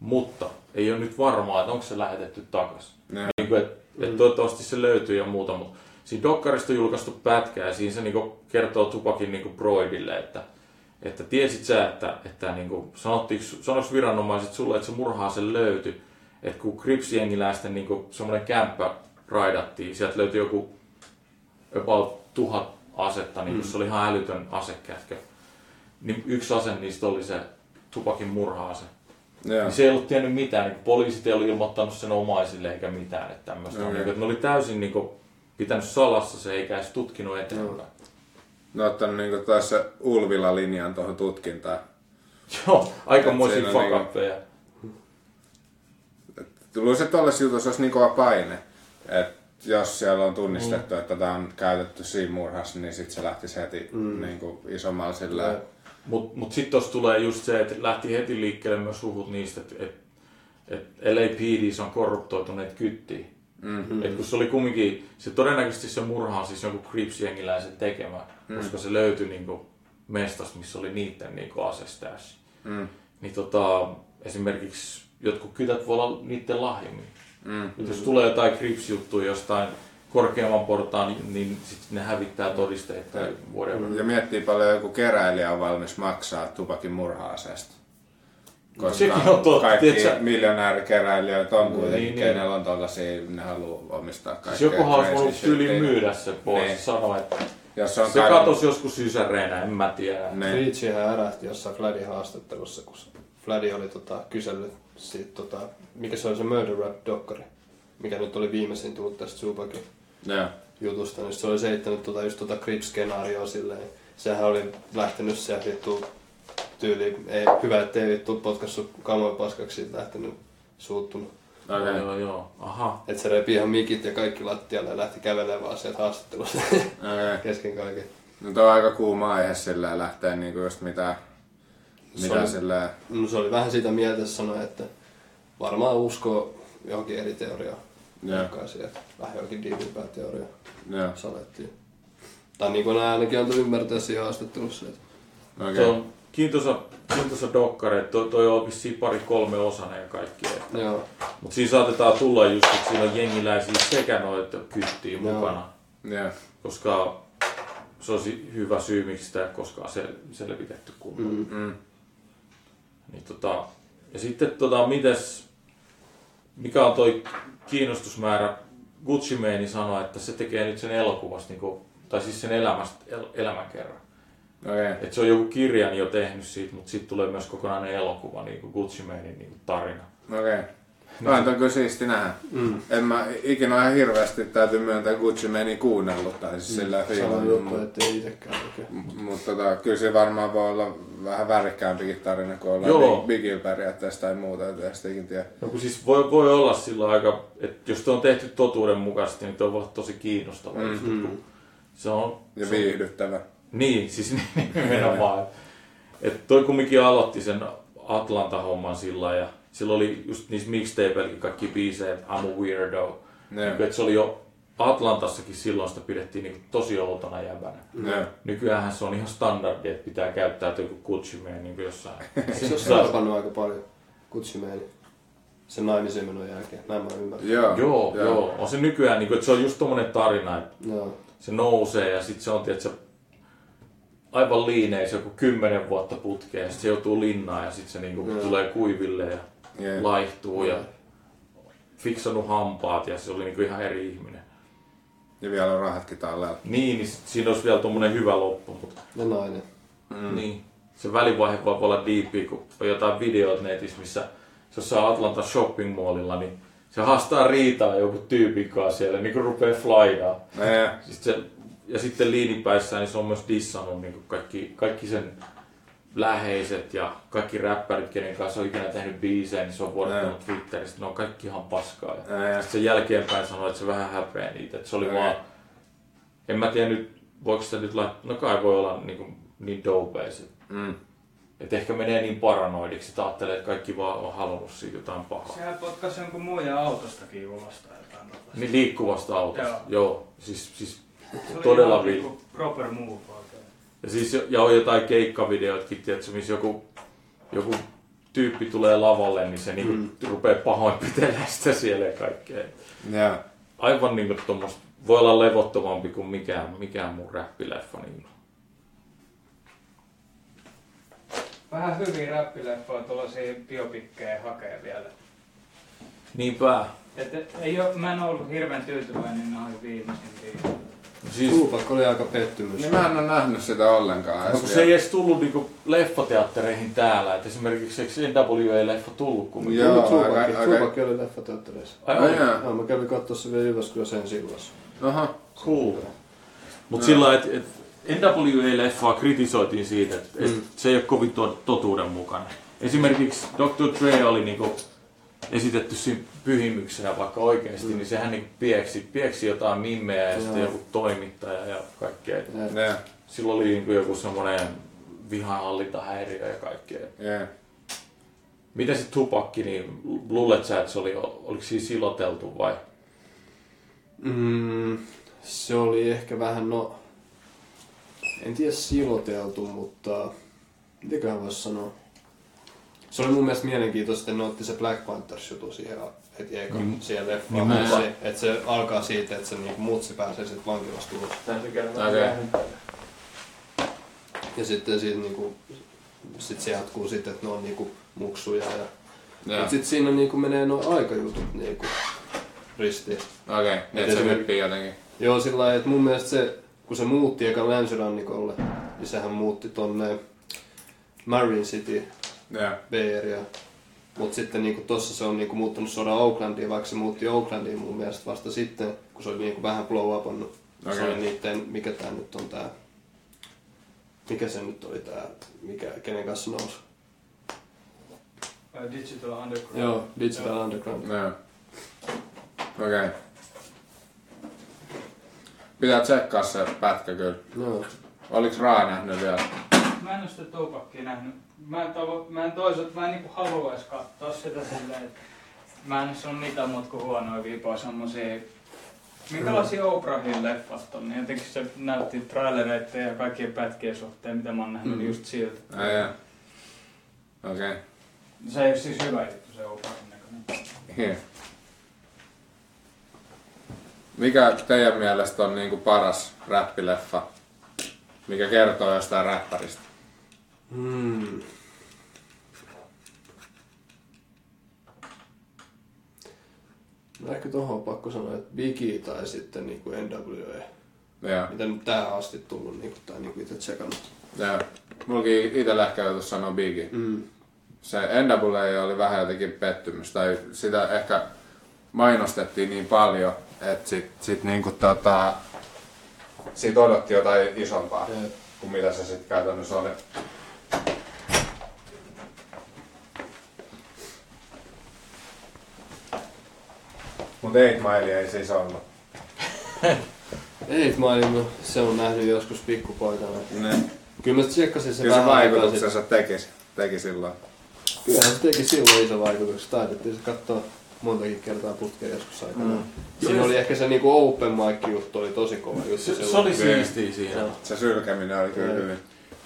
Mutta ei ole nyt varmaa, että onko se lähetetty takas.
Ne.
Niin kuin, et, et toivottavasti se löytyy ja muuta, mutta siinä Dokkarista on julkaistu pätkä ja siinä se niin kertoo Tupakin niin Broidille, että, että tiesit sä, että, että niin kuin, sanottiinko, sanoiko viranomaiset sulle, että se murhaa sen löytyi, että kun Crips-jengiläisten niin semmoinen kämppä raidattiin, sieltä löytyi joku about tuhat asetta, niin mm. se oli ihan älytön asekätkö. Niin yksi ase niistä oli se Tupakin murha-ase.
Joo.
Niin se ei ollut tiennyt mitään, niin poliisit ei ollut ilmoittanut sen omaisille eikä mitään. Että tämmöistä.
Okei.
Niin, että ne oli täysin niin kuin, pitänyt salassa se eikä edes tutkinut eteenpäin.
Ne on ottanut niinku taas se Ulvila-linjan tuohon tutkintaan. [laughs]
Joo, aikamoisia
niinku-
fakappeja.
Luulisin, että tuollaisessa jutussa olisi niin kova paine, että jos siellä on tunnistettu, mm. että tämä on käytetty siinä murhassa, niin sitten se lähtisi heti mm. niin kuin isommalle sillä
Mutta mut sitten tuossa tulee just se, että lähti heti liikkeelle myös huhut niistä, että et, et LAPD on korruptoituneet kyttiin. Mm-hmm. Et kun se oli kumminkin, se todennäköisesti se murha on siis jonkun Crips-jengiläisen tekemä, mm. koska se löytyi niinku mestasta, missä oli niiden niinku asestash. Mm. Niin tota, esimerkiksi jotkut kytät voi olla niiden lahjemmin. Mm. Jos tulee jotain Crips-juttuja jostain korkeamman portaan, niin, niin sitten ne hävittää todisteet tai whatever.
Ja miettii paljon joku keräilijä on valmis maksaa tupakin murha-aseesta. Koska
Sekin on totta,
kaikki
tietsä-
miljonäärikeräilijöitä on kuitenkin,
Niin,
niin,
niin.
kenellä on tollasia, ne haluaa omistaa
Siis
kaikkea
jokuhan olisi
crazy
voinut tyyli
shitia.
myydä se pois
Niin.
sanoa, että
Jos se on
se
kadonnut-
katosi joskus sysäreenä, en mä tiedä.
Niin.
Reachihän ärähti jossain Vladin haastattelussa, kun Vladi oli tota, kysellyt siitä, tota, mikä se oli se Murder Rap-dokkari, mikä nyt oli viimeisin tullut tästä Zubakin
Joo.
jutusta, niin se oli seittänyt tota, just tota Crips-skenaarioa silleen. Sehän oli lähtenyt sieltä vittu tyyli, ei, hyvä ettei vittu potkassut kamoja paskaksi siitä lähtenyt suuttunut.
Okei.
Joo, joo, joo. Aha.
Että se repi ihan mikit ja kaikki lattialle ja lähti kävelemään vaan sieltä haastattelusta [laughs]
Okei.
kesken kaiken.
No toi on aika kuuma aihe silleen lähteä niinku just mitä,
Se
mitä
oli-
silleen,
No se oli vähän sitä mieltä, että sanoi, että varmaan uskoo johonkin eri teoriaan.
Joo.
Sieltä vähän johonkin diivimpää teoriaa
joo,
salettiin. Tai niin kuin nämä ainakin antoi ymmärtää siinä haastattelussa. Että
Okay. Tuo on kiintoisa, kiintoisa dokkari, että toi, toi on vissiin pari kolme osana ja kaikki.
joo,
Mutta siinä saatetaan tulla just, että siinä on jengiläisiä sekä noita kyttiä
Joo.
mukana.
Joo.
Koska se olisi hyvä syy, miksi sitä ei ole koskaan sel- selvitetty kunnolla.
mm.
Mm.
Niin tota, ja sitten tota, mites, mikä on toi kiinnostusmäärä? Gucci Mane sanoi, että se tekee nyt sen elokuvasta, niin kuin, tai siis sen elämästä, el, elämäkerran.
Okei.
Et se on joku kirjan jo tehnyt siitä, mutta sitten tulee myös kokonainen elokuva, niin kuin Gucci Manein niin kuin tarina.
Okei. No on kyllä siisti nähdä.
Mm.
En mä ikinä ihan hirveästi täytyy myöntää Gucci meni kuunnellut tai siis sillä
Sama
fiilannut.
juttu,
Mutta
ettei itsekään oikein.
mut tota, kyllä se varmaan voi olla vähän värikkäämpikin tarina kuin olla
Joo.
Big- Bigil periaatteessa tai muuta, että sitä ikin tiedä.
No kun siis voi, voi olla sillä aika, että jos se on tehty totuudenmukaisesti, niin tuo voi olla tosi kiinnostavaa.
Mm.
Mm. Se on,
Ja
se on
viihdyttävä.
Niin, siis [laughs] nimenomaan. Että toi kumminkin aloitti sen Atlanta-homman sillä ja sillä oli just niissä mixtapeilläkin kaikki biisejä, I'm a weirdo.
Joo.
Niin, se oli jo Atlantassakin silloin sitä pidettiin niin tosi outona jäbänä.
Joo.
Nykyään se on ihan standardi, että pitää käyttää joku Gucci Mane niin jossain. [laughs]
Se on sarpannut aika paljon kutsimeen sen naimisen menon jälkeen. Näin mä ymmärrän.
Joo.
Joo, joo, joo. On se nykyään, niin kuin, että se on just tommonen tarina, että
Joo.
se nousee ja sitten se on, tiedätkö, aivan liineis joku kymmenen vuotta putkeen ja sitten se joutuu linnaan ja sitten se niinku
Joo.
tulee kuiville ja
Jep.
laihtuu ja fiksannut hampaat ja se oli niinku ihan eri ihminen.
Ja vielä on rahatkin tallella.
Niin, niin siinä olisi vielä tuommoinen hyvä loppu, mutta
Ja nainen.
mm. niin. Se välivaihe voi olla diippi, kun on jotain videoita netissä, missä se jossain Atlanta shopping mallilla, niin se haastaa riitaa joku tyypin kanssa siellä, niin kuin rupeaa flaidaa.
Ja,
Sitten se, ja sitten liinipäissään niin se on myös dissannut niin kaikki, kaikki sen läheiset ja kaikki räppärit, kenen kanssa on ikinä tehnyt biisejä, niin se on vuodattanut Twitteristä. Ne on kaikki ihan paskaa. Ja sitten sen jälkeenpäin sanoi, että se vähän häpeää niitä. Että se oli vaan... En mä tiedä nyt, voiko sitä nyt laittaa... No kai voi olla niin, kuin, niin dopea se.
Mm.
Että ehkä menee niin paranoidiksi, että ajattelee, että kaikki vaan on halunnut siitä jotain pahaa.
Sehän potkasi jonkun muun autostakin ulos tai jotain.
Niin liikkuvasta autosta.
Joo.
Joo. Siis, siis
Se
todella vi-
niinku proper move.
Ja siis jo- ja on jotain keikkavideotkin, tiedätkö, missä joku, joku tyyppi tulee lavalle, niin se niinku mm. rupeaa pahoinpitelemään sitä siellä ja kaikkea.
Joo.
Aivan niinku tommoista, voi olla levottomampi kuin mikään, mikään mun räppileffa. Niin.
Vähän hyviä räppileffoja tuollaisia biopikkejä hakee vielä.
Niinpä.
Et, et, ei oo, mä en ollut hirveän tyytyväinen noihin viimeisimpiin.
Siis,
Tupac oli aika pettymys.
Niin mä en ole nähnyt sitä ollenkaan.
no, kun se ei edes tullut niinku leffateattereihin täällä. Et esimerkiksi eikö NWA-leffa tullut kumminkin?
Joo,
Joo,
aika-
Tupac oli leffateattereissa.
Ai,
Ai.
Joo, mä kävin katsoa se vielä Jyväskylässä sen sillassa.
Oho.
Cool. Mutta sillä että et NWA-leffaa kritisoitiin siitä, että et se ei ole kovin to- totuudenmukainen. Esimerkiksi Dr. Dre oli niinku esitetty siinä pyhimyksenä vaikka oikeasti, niin sehän niinku pieksi, pieksi jotain mimmeä ja sitten
Joo.
joku toimittaja ja kaikkea.
Ja
Ne.
Sillä oli niinku joku semmoinen vihanhallintahäiriö ja kaikkea.
Yeah.
Miten se tupakki, niin luulet sä, että se oli, oliko siinä siloteltu vai?
Mm, se oli ehkä vähän, no, en tiedä siloteltu, mutta mitäköhän voisi sanoa. Se oli mun mielestä mielenkiintoista, että ne otti se Black Panthers jutu siihen heti eka mm. siihen leffaan.
Niin,
se, että se alkaa siitä, että se niinku mutsi pääsee sitten vankilasta ulos.
Okay.
Ja sitten siitä niinku, sit se jatkuu sitten, että ne on niinku muksuja. Ja,
Joo.
Mut sit siinä niinku menee nuo aikajutut niinku ristiin.
Okei, okay.
Et
että se
esimerkiksi-
hyppii jotenkin.
Joo, sillä lailla, että mun mielestä se, kun se muutti eka länsirannikolle, niin sehän muutti tonne Marine City. Bay Area. Mut sitten niinku tossa se on niinku muuttunut suoraan Oaklandiin, vaikka se muutti Oaklandiin mun mielestä vasta sitten, kun se oli niinku vähän blow upannut. Okay. Se oli niitten, mikä tää nyt on tää, mikä se nyt oli tää, mikä, kenen kanssa nousi?
Ää, Digital Underground.
Joo, Digital Underground.
Joo. Okei. Okay. Pitää tsekkaa se pätkä kyllä.
Joo.
Oliks Raa nähnyt vielä?
Mä en oo sitä nähnyt. Mä en, tavo, mä en toisaalta, mä en niinku haluais katsoa sitä silleen, että mä en oo mitään muuta kuin huonoja viipoja semmosia Minkälaisia Oprahin leffat on? Niin Jotenkin se näytti trailereiden ja kaikkien pätkien suhteen, mitä mä oon nähnyt,
Mm.
mm. just siltä.
Ai jaa. Okei.
Se ei ole siis hyvä juttu se Oprahin näköinen.
Okay. Mikä teidän mielestä on niinku paras räppileffa? Mikä kertoo jostain räppäristä?
Hmm. No ehkä tuohon on pakko sanoa, että Biggie tai sitten niinku NWA.
Joo.
Mitä nyt tähän asti tullut niinku, tai niinku itse tsekannut.
Joo. Mullakin itellä ehkä joutuisi sanoa Biggie.
Mm.
Se NWA oli vähän jotenkin pettymys, tai sitä ehkä mainostettiin niin paljon, että sit, sit niinku tota, sit odotti jotain isompaa
Jep.
kuin mitä se sitten käytännössä oli. Mut Eight Mile ei siis ollut.
Ei, mä olin, no, se on nähnyt joskus pikkupoikana.
Ne.
Kyllä mä tsekkasin se
Kyllä se
vähän aikaa
vaikutuksensa teki, teki silloin.
Kyllähän se teki silloin iso vaikutus. Taidettiin se katsoa montakin kertaa putkeen joskus aikana. Mm. Siinä oli ehkä se niinku open mic juttu oli tosi kova juttu.
Se, se oli siistiä siinä.
Se sylkeminen oli kyllä hyvin.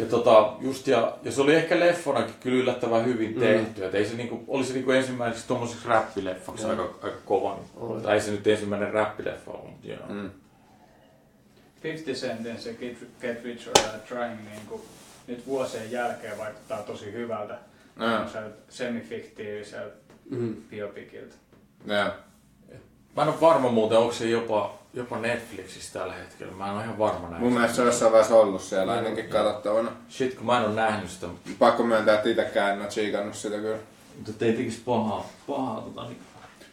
Ja, tota, just ja, ja se oli ehkä leffonakin kyllä yllättävän hyvin
Mm.
tehty. Et ei se niinku, oli se niinku ensimmäiseksi tommoseksi räppileffaksi
Joo.
aika, aika kova.
Oli.
Tai ei se nyt ensimmäinen räppileffa ollut, mutta joo.
Mm.
50 Centin se Get, Get Rich or Die Trying niin kuin, nyt vuosien jälkeen vaikuttaa tosi hyvältä. Semmoiselta semifiktiiviseltä
Mm.
biopikiltä.
Joo.
Mä en ole varma muuten, onko se jopa, jopa Netflixissä tällä hetkellä. Mä en ole ihan varma näin.
Mun mielestä se on jossain vaiheessa ollut siellä ainakin katsottavana.
Shit, kun mä en ole nähnyt sitä.
Pakko myöntää, että itekään en oo tsiikannut sitä kyllä.
Mutta ei tekisi pahaa. pahaa tota, niin.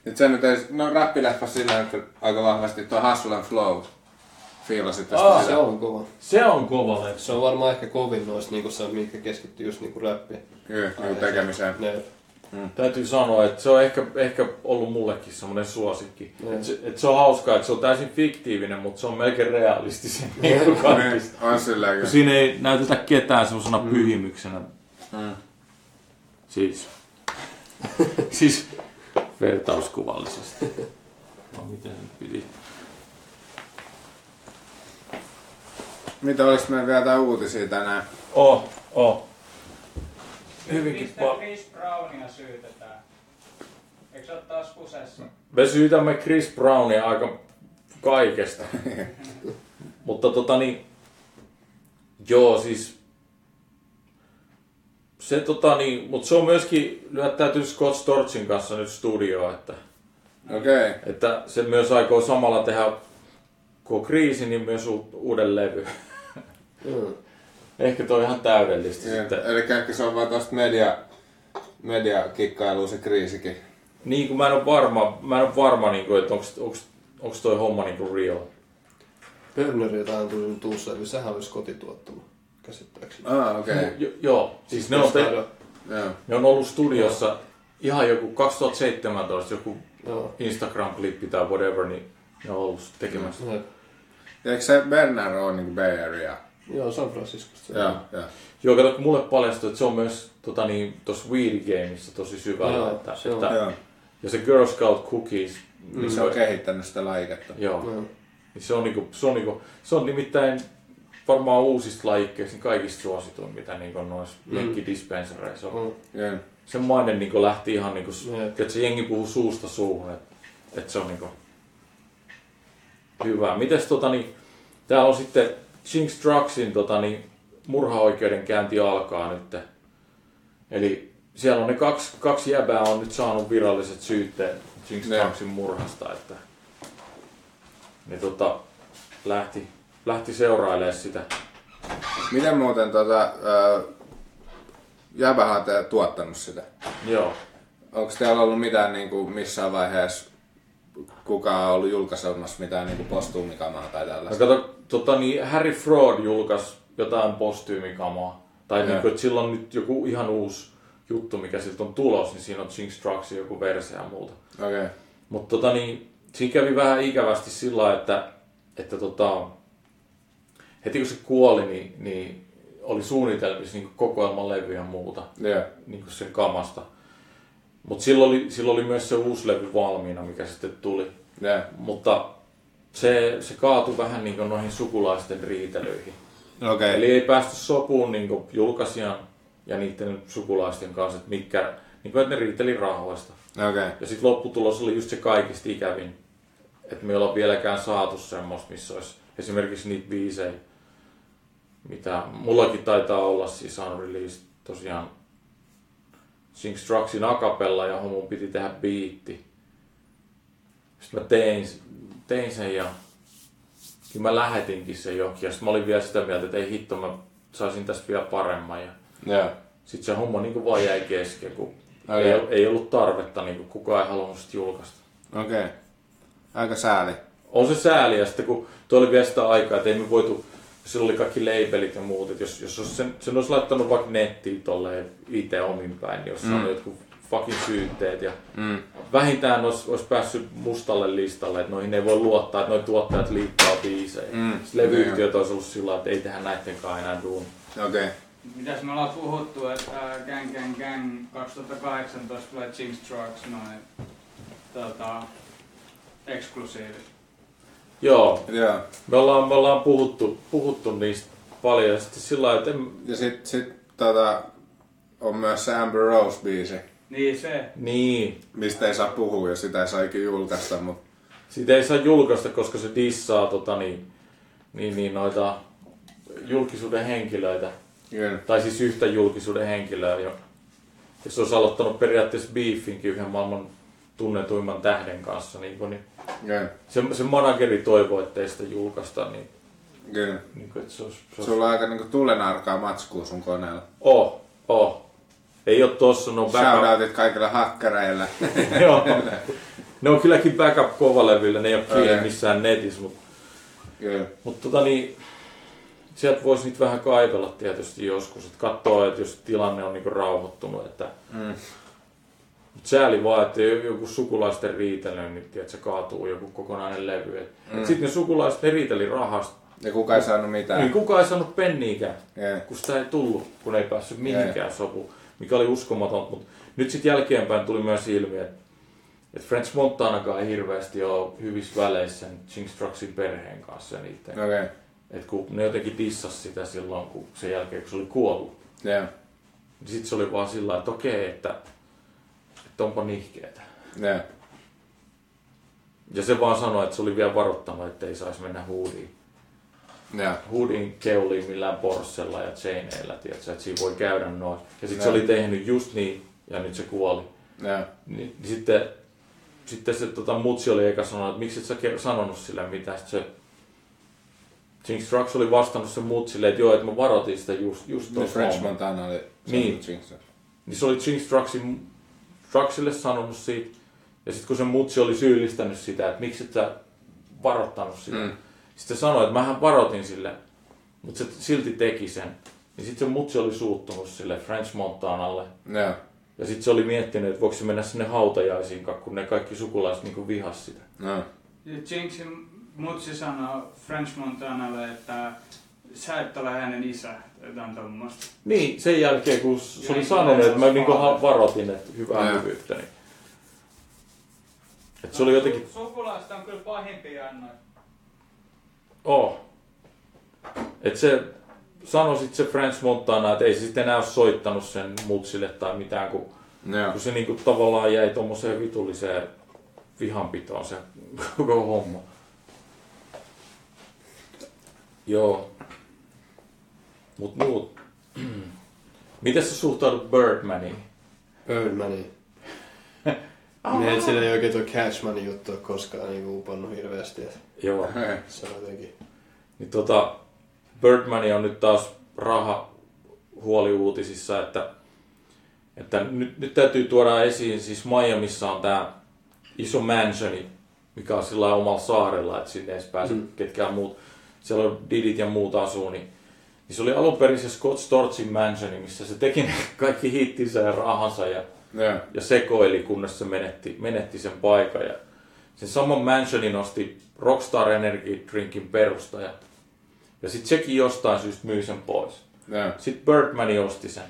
Nyt se nyt ei, no räppileffa sillä nyt aika vahvasti tuo Hustle and Flow. Fiilasit tästä
Aa,
sitä.
Se on kova.
Se on kova leffa.
Se on varmaan ehkä kovin noista, niinku se, mitkä keskittyy just niinku räppiin.
Kyllä, niinku tekemiseen.
Ne,
Täytyy sanoa, että se on ehkä, ehkä ollut mullekin semmoinen suosikki.
Joo.
Et se, et se on hauskaa, että se on täysin fiktiivinen, mutta se on melkein realistisen niin kuin
Niin,
kaikista.
on silleen
Kun
kyllä.
Siinä ei näytetä ketään semmoisena pyhimyksenä.
Mm.
Siis. [laughs] siis vertauskuvallisesti. No miten se nyt piti?
Mitä oliks meillä vielä jotain uutisia tänään?
Oh, oh. Hyvinkin
Mistä
paljon.
Chris Brownia syytetään? Eikö se ole taas kusessa?
Me syytämme Chris Brownia aika kaikesta. [laughs] Mutta tota niin, joo siis, se tota niin, mutta se on myöskin lyöttäytynyt Scott Storchin kanssa nyt studioon, että,
Okei. Okay.
että se myös aikoo samalla tehdä, kun kriisi, niin myös u- uuden levy.
mm.
Ehkä toi on ihan täydellistä sitten.
Eli ehkä se on vaan tosta media, mediakikkailu se kriisikin.
Niin kuin mä en ole varma, mä en ole varma niin kuin, että onks, onks, onks toi homma niin kuin real.
Burnerilta on tullut uusi levy, sehän olisi kotituottama, käsittääkseni.
Ah, okei. Okay.
Jo, joo, siis ne on, te,
Joo.
Joo.
ne on ollut studiossa ihan joku 2017, joku
Joo.
Instagram-klippi tai whatever, niin ne on ollut tekemässä.
Jep.
Eikö se Bernard ole niinku Bay Area
Joo, San Franciscosta. se
Joo, joo.
Joo, kato, kun mulle paljastui, että se on myös tota, niin, tuossa Weed Gameissa tosi syvällä.
Joo,
että,
se on.
että,
Joo.
ja se Girl Scout Cookies,
Niin se on kehittänyt sitä lajiketta.
joo,
Joo.
niin se on, niinku, se, on niinku, se on nimittäin varmaan uusista lajikkeista niin kaikista suosituin, mitä niinku noissa
Mm.
jenkkidispensareissa on.
On.
Joo.
Sen maine niinku lähti ihan niinku,
Jep.
että se jengi puhuu suusta suuhun, että et se on niinku hyvä. Mites tota niin, täällä on sitten Jinx Drugsin tota niin, murhaoikeudenkäynti alkaa nyt. Eli siellä on ne kaksi, kaksi jäbää on nyt saanut viralliset syytteet
Ne.
Drugsin murhasta, että ne tota, lähti, lähti seurailemaan sitä.
Miten muuten tota, ää, Jäbähän on te tuottanut sitä.
Joo.
Onko teillä ollut mitään niin kuin, missään vaiheessa kukaan on ollut julkaisemassa mitään niin postuumikamaa tai
No
tällaista?
kato, tota, niin Harry Fraud julkaisi jotain postyymikamaa. Tai niin kuin, että sillä on nyt joku ihan uusi juttu, mikä siltä on tulos, niin siinä on Jinx Trucksin joku versio ja muuta.
Okei. Okay.
Mutta tota, niin, siinä kävi vähän ikävästi sillä että, että tota, heti kun se kuoli, niin, niin oli suunnitelmissa niin kokoelman levy ja muuta
Joo.
niin sen kamasta. Mutta silloin oli, silloin oli myös se uusi levy valmiina, mikä sitten tuli.
Joo.
Mutta se, se kaatui vähän niin noihin sukulaisten riitelyihin.
Okay.
Eli ei päästy sopuun niin julkaisijan ja niiden sukulaisten kanssa, että, mitkä, niin kuin, että ne riiteli rahoista.
Okay.
Ja sitten lopputulos oli just se kaikista ikävin, että me ei olla vieläkään saatu semmoista, missä olisi esimerkiksi niitä biisejä, mitä mullakin taitaa olla siis unreleased tosiaan Jinx Trucksin akapella ja mun piti tehdä biitti. Sitten mä tein, tein sen ja kyllä mä lähetinkin sen johonkin ja sitten mä olin vielä sitä mieltä, että ei hitto, mä saisin tästä vielä paremman ja
Joo.
sitten se homma niin vaan jäi kesken, kun
Okei.
ei, ei ollut tarvetta, niin kuin kukaan ei halunnut sitä julkaista.
Okei. Okay. Aika sääli.
On se sääli, ja sitten kun tuo oli vielä sitä aikaa, että ei me voitu, silloin oli kaikki labelit ja muut, että jos, jos olisi sen, sen olisi laittanut vaikka nettiin tolleen itse omin päin, niin olisi mm. saanut jotkut fucking syytteet ja
Mm.
vähintään olisi, olisi päässyt mustalle listalle, että noihin ei voi luottaa, että noi tuottajat liikkää biisejä.
Mm.
Sitten levyyhtiöt olisi ollut sillä että ei tehdä näittenkaan enää duun.
Okei. Okay.
Mitäs me ollaan puhuttu, että ää, Gang Gang Gang 2018 tulee Jinx Trucks noin tota, eksklusiivit.
Joo,
Joo.
me ollaan, me ollaan puhuttu, puhuttu niistä paljon ja sitten sillä lailla, että en,
Ja sit, sit tota, on myös se Amber Rose-biisi,
Niin se.
niin,
mistä ei saa puhua ja sitä ei saa ikinä julkaista, mutta
Siitä ei saa julkaista, koska se dissaa tota, niin, niin, niin, noita julkisuuden henkilöitä.
kyllä.
Tai siis yhtä julkisuuden henkilöä. Jo. Ja se olisi aloittanut periaatteessa beefinkin yhden maailman tunnetuimman tähden kanssa. Niin, kuin, niin
Kyllä.
se, se manageri toivoi, ettei sitä julkaista. Niin,
Kyllä.
niin kuin, että se olisi, se olisi...
Sulla on aika niinku tulenarkaa matskua sun koneella.
Oh, oh. Ei ole tossa, no backup.
Shoutoutit kaikille hakkereille. [laughs]
Joo. Ne on kylläkin backup kovalevyllä, ne ei ole kiinni missään netissä, mutta
Kyllä.
Mutta tota niin, sieltä voisi nyt vähän kaivella tietysti joskus, että katsoo, että jos tilanne on niinku rauhoittunut, että
Mm.
Sääli vaan, että joku sukulaisten riitely, niin tiedät, se kaatuu joku kokonainen levy.
Mm.
sitten ne sukulaiset riiteli rahasta.
Ja kuka ei saanut mitään.
Niin kukaan ei saanut penniikään,
Jee.
kun sitä ei tullut, kun ei päässyt mihinkään sopuun, mikä oli uskomatonta. Mutta nyt sitten jälkeenpäin tuli myös ilmi, että et French Montanakaan ei hirveästi ole hyvissä väleissä Trucksin perheen kanssa ja niiden.
Okay.
Et kun ne jotenkin dissas sitä silloin, kun sen jälkeen, kun se oli kuollut.
Joo.
Niin sit se oli vaan sillä että okei, että, että onpa nihkeetä.
Joo.
Ja se vaan sanoi, että se oli vielä varoittanut, että ei saisi mennä huudiin.
Joo.
Huudin keuliin millään porssella ja chaineillä, tiedätkö, että siinä voi käydä noin. Ja sitten se oli tehnyt just niin, ja nyt se kuoli.
Joo.
Niin, niin sitten, sitten se tota, mutsi oli eikä sanonut, että miksi et sä sanonut sille mitään. Sitten se Jinx Trucks oli vastannut sen mutsille, että joo, että mä varoitin sitä just, just
Niin
tuossa
French
hommassa.
Montana oli
Niin.
Jinx.
Niin se oli Jinx Trucksin, Trucksille sanonut siitä. Ja sitten kun se mutsi oli syyllistänyt sitä, että miksi et sä varoittanut sitä.
Mm.
Sitten se sanoi, että mähän varoitin sille, mutta se silti teki sen. Niin sitten se mutsi oli suuttunut sille French Montanalle.
Joo.
Ja sitten se oli miettinyt, että voiko se mennä sinne hautajaisiin, kun ne kaikki sukulaiset niin vihas sitä.
No.
Ja Jinxin mutsi sanoo French Montanalle, että sä et ole hänen isä, jotain.
Niin, sen jälkeen kun se oli sanonut, että mä niinku
father.
varoitin, että hyvää hyvyyttä. Niin. Et se oli jotenkin...
Su- Sukulaista on kyllä pahimpia annoja.
Oh. Et se sanoi sit se French Montana, että ei se sitten enää ole soittanut sen mutsille tai mitään, kun,
Joo.
kun se niinku tavallaan jäi tommoseen vitulliseen vihanpitoon se [laughs] koko homma. Joo. Mut muut. [clears throat] Miten sä suhtaudut Birdmaniin?
Birdmani. Meillä [laughs] sillä ei oikein tuo Cashmanin juttu ole koskaan niinku upannut hirveästi. että
Joo. [laughs]
Se on jotenkin...
Niin tota, Birdman on nyt taas raha huoliuutisissa, että, että nyt, nyt täytyy tuoda esiin, siis Miamiissa on tämä iso mansioni, mikä on sillä omalla saarella, että sinne ei pääse mm. ketkään muut. Siellä on Didit ja muut asuu, niin, niin se oli alun perin se Scott Storchin mansioni, missä se teki kaikki hittinsä ja rahansa ja,
Joo.
ja sekoili, kunnes se menetti, menetti sen paikan. Ja sen saman mansionin osti Rockstar Energy Drinkin perustaja. Ja sitten sekin jostain syystä myi sen pois.
Joo.
Sitten Birdman osti sen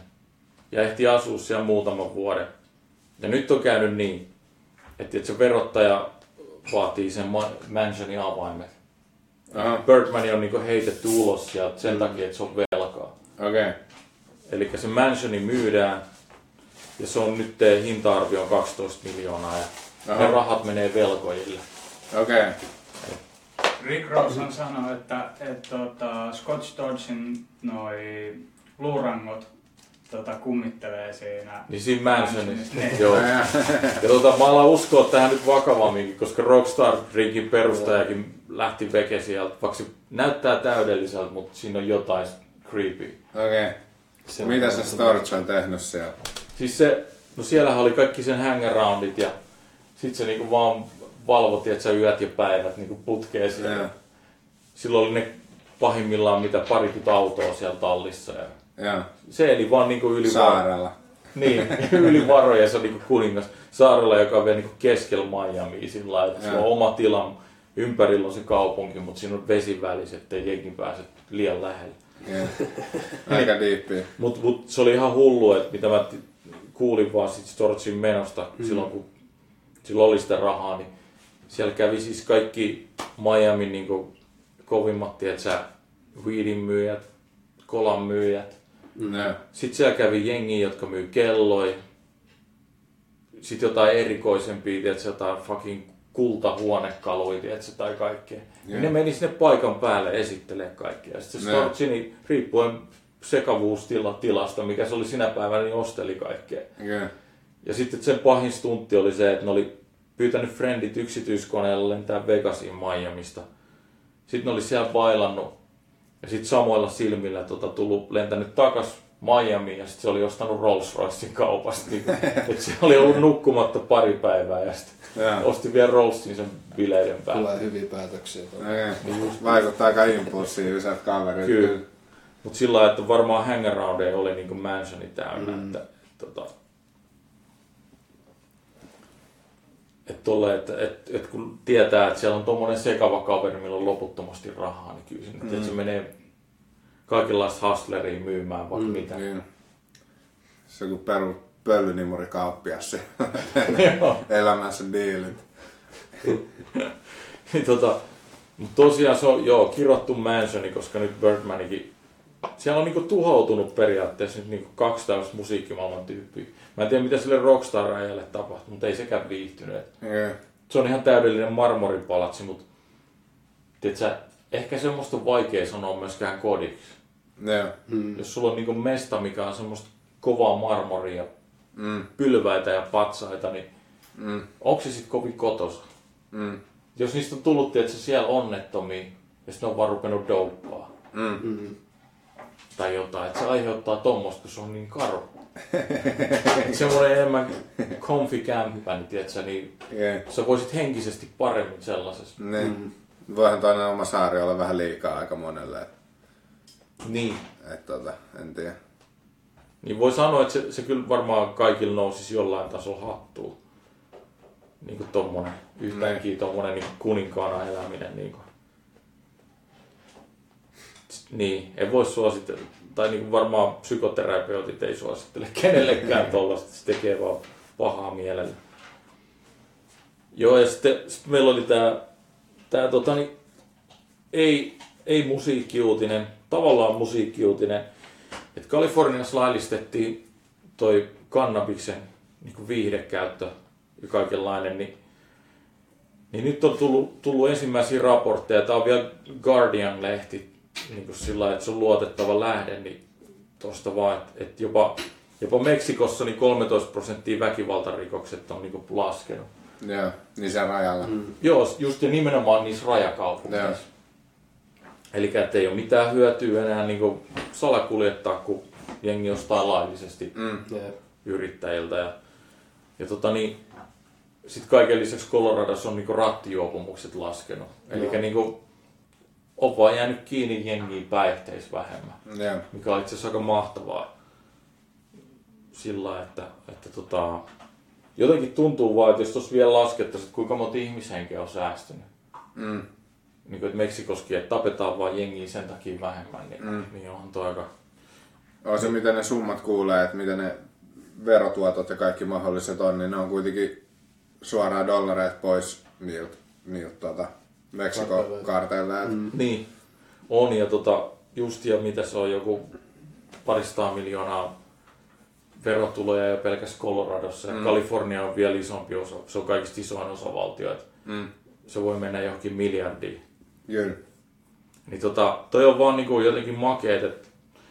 ja ehti asua siellä muutaman vuoden. Ja nyt on käynyt niin, että et se verottaja vaatii sen ma- mansionin avaimet.
Aha.
Birdman on niinku heitetty ulos sieltä sen takia, että se on velkaa.
Okei. Okay.
Eli se mansioni myydään ja se on nyt hinta-arvio on 12 miljoonaa ja
Aha.
ne rahat menee velkojille.
Okei. Okay.
Rick Rosen sanoi, että, että tota, Scott Storchin noi luurangot tota, kummittelee siinä.
Niin siinä mansionissa.
Niin.
Joo. Ja tota, mä alan uskoa tähän nyt vakavamminkin, koska Rockstar Drinkin perustajakin lähti veke sieltä, vaikka se näyttää täydelliseltä, mutta siinä on jotain creepy.
Okei. Okay.
Se
Mitä se
vähän-
Storch on tehnyt siellä?
Siis se, no siellähän oli kaikki sen hangaroundit ja sit se niinku vaan valvoti, että sä yöt ja päivät niinku putkee siellä.
Joo.
Silloin oli ne pahimmillaan mitä parikymmentä autoa siellä tallissa. Ja
Joo.
se eli vaan niinku yli
Saarella.
Niin, [laughs] yli varoja se on niinku kuningas saarella, joka on vielä niinku keskellä Miamia sillä lailla, että sillä on oma tila, ympärillä on se kaupunki, mutta siinä on vesi välissä, ettei jengi pääse liian lähelle.
Joo. [laughs] Aika diippiä.
Mutta mut se oli ihan hullu, että mitä mä t- kuulin vaan sit Storchin menosta mm. silloin, kun sillä oli sitä rahaa, niin siellä kävi siis kaikki Miamin niinku kovimmat, tietsä, weedin myyjät, kolan myyjät,
Joo.
Sitten siellä kävi jengi, jotka myy kelloja. Sitten jotain erikoisempia, tiedätkö, jotain fucking kultahuonekaluja, tiedätkö, tai kaikkea. Yeah. Ne meni sinne paikan päälle esittelee kaikkea. Ja sitten se. Storchini, riippuen sekavuustila tilasta, mikä se oli sinä päivänä, niin osteli kaikkea. Ja sitten sen pahin stuntti oli se, että ne oli pyytänyt friendit yksityiskoneella lentää Vegasiin Miamista. Sitten ne oli siellä bailannut ja sitten samoilla silmillä tota, tullut lentänyt takas Miamiin ja sitten se oli ostanut Rolls Roycein kaupasta. Niin, [laughs] että se oli ollut nukkumatta pari päivää ja sitten osti vielä Rollsin sen bileiden päälle.
Tulee hyviä päätöksiä. tuolla.
Okei. Vaikuttaa aika impulsiiviselta kaverilta.
Kyllä. Mutta sillä lailla, että varmaan hangaroundeja oli niinku mansioni täynnä. Mm. Että, tota, että, tolle, että, että, että, kun tietää, että siellä on tuommoinen sekava kaveri, millä on loputtomasti rahaa, niin kyllä sinne, mm. että se menee kaikenlaista hustleria myymään vaikka mm. mitä.
Niin. Se on kuin peru pöllynimuri kauppias [laughs] se elämänsä diilit.
Niin [laughs] tota, mutta tosiaan se on joo, kirottu mansioni, koska nyt Birdmanikin, siellä on niinku tuhoutunut periaatteessa nyt niinku kaksi tällaista musiikkimaailman tyyppiä. Mä en tiedä mitä sille rockstar-rajalle tapahtui, mutta ei sekään viihtynyt.
Joo.
Se on ihan täydellinen marmoripalatsi, mutta tiedätkö, ehkä semmoista on vaikea sanoa myöskään kodiksi.
Joo.
Mm. Jos sulla on niinku mesta, mikä on semmoista kovaa marmoria,
Mm.
pylväitä ja patsaita, niin
Mm.
onko se sitten kovin kotosa?
Mm.
Jos niistä on tullut, että siellä onnettomia, ja sitten on vaan rupenut douppaa
Mm.
Mm.
tai jotain, että se aiheuttaa tommoista, kun se on niin karu. Semmoinen enemmän comfy kämppä, niin, tiedätkö, niin
Joo.
sä voisit henkisesti paremmin sellaisessa.
Niin. Voihan toinen oma saari olla vähän liikaa aika monelle. Et,
Niin.
et, tota, en tiedä.
Niin voi sanoa, että se, se kyllä varmaan kaikilla nousisi jollain tasolla hattuun. Niin kuin tommonen, yhtäkkiä tommonen niin kuninkaana eläminen. Niin kuin. Niin, en voi suositella, tai niin kuin varmaan psykoterapeutit ei suosittele [laughs] kenellekään tuollaista, se tekee vaan pahaa mielellä. Joo, ja sitten, sitten meillä oli tämä, tää, tota, niin, ei, ei musiikkiuutinen, tavallaan musiikkiuutinen, että Kaliforniassa laillistettiin toi kannabiksen niin kuin viihdekäyttö ja kaikenlainen, niin, niin nyt on tullut, tullut ensimmäisiä raportteja, tämä on vielä Guardian-lehti, niin kuin sillä että se on luotettava lähde, niin tuosta vaan, että, että jopa, jopa Meksikossa niin 13 prosenttia väkivaltarikokset on niin kuin laskenut.
Joo, niin se rajalla. Mm.
Joo, just ja nimenomaan niissä rajakaupungeissa. Eli ei ole mitään hyötyä enää niin kuin salakuljettaa, kun jengi ostaa laillisesti
Mm.
Yrittäjiltä. Ja, ja tota niin, sitten kaiken lisäksi Coloradossa on niinku rattijuopumukset laskenut. Eli niinku, on vaan jäänyt kiinni jengiin päihteissä vähemmän,
Joo.
mikä on itse asiassa aika mahtavaa. Sillä, että, että tota, jotenkin tuntuu vaan, että jos tuossa vielä laskettaisiin, että kuinka monta ihmishenkeä on säästynyt.
Mm.
Niin kuin, että Meksikoskin, että tapetaan vaan jengiä sen takia vähemmän, niin, mm. niin onhan toi aika...
On se, miten ne summat kuulee, että miten ne verotuotot ja kaikki mahdolliset on, niin ne on kuitenkin suoraan dollareet pois niiltä, niiltä tota, Meksikon kartelleilta. Mm.
Niin, on ja tota, just ja mitä se on, joku paristaa miljoonaa verotuloja jo pelkästään Coloradossa. Mm. Kalifornia on vielä isompi osa, se on kaikista isoin osavaltio,
Mm.
se voi mennä johonkin miljardiin.
Kyllä.
Niin tota, toi on vaan niinku jotenkin makeet, että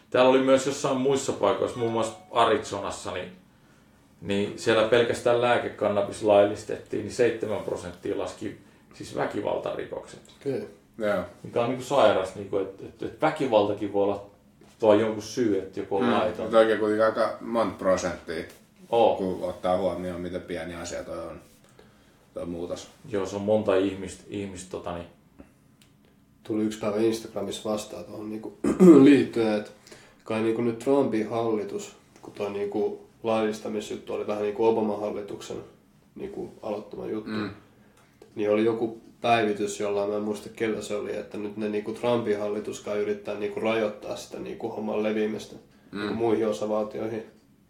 täällä oli myös jossain muissa paikoissa, muun muassa Arizonassa, niin, niin siellä pelkästään lääkekannabis laillistettiin, niin 7 prosenttia laski siis väkivaltarikokset.
Okei.
Joo.
Mikä on niinku sairas, niinku, että et, et väkivaltakin voi olla tuo jonkun syy, että joku on mm. laiton.
Mutta oikein kuitenkin aika monta prosenttia,
Oo.
kun ottaa huomioon, miten pieni asia toi on, toi muutos.
Joo, se on monta ihmistä, ihmistä tota, niin,
Tuli yksi päivä Instagramissa vastaan tuohon niinku [clears throat] liittyen, että kai niinku nyt Trumpin hallitus, kun tuo niinku laillistamisjuttu oli vähän niinku Obaman hallituksen niinku aloittama juttu, mm. niin oli joku päivitys, jolla mä en muista kellä se oli, että nyt ne niinku Trumpin hallituskaan yrittää niinku rajoittaa sitä niinku homman leviämistä mm. niinku muihin osavaltioihin.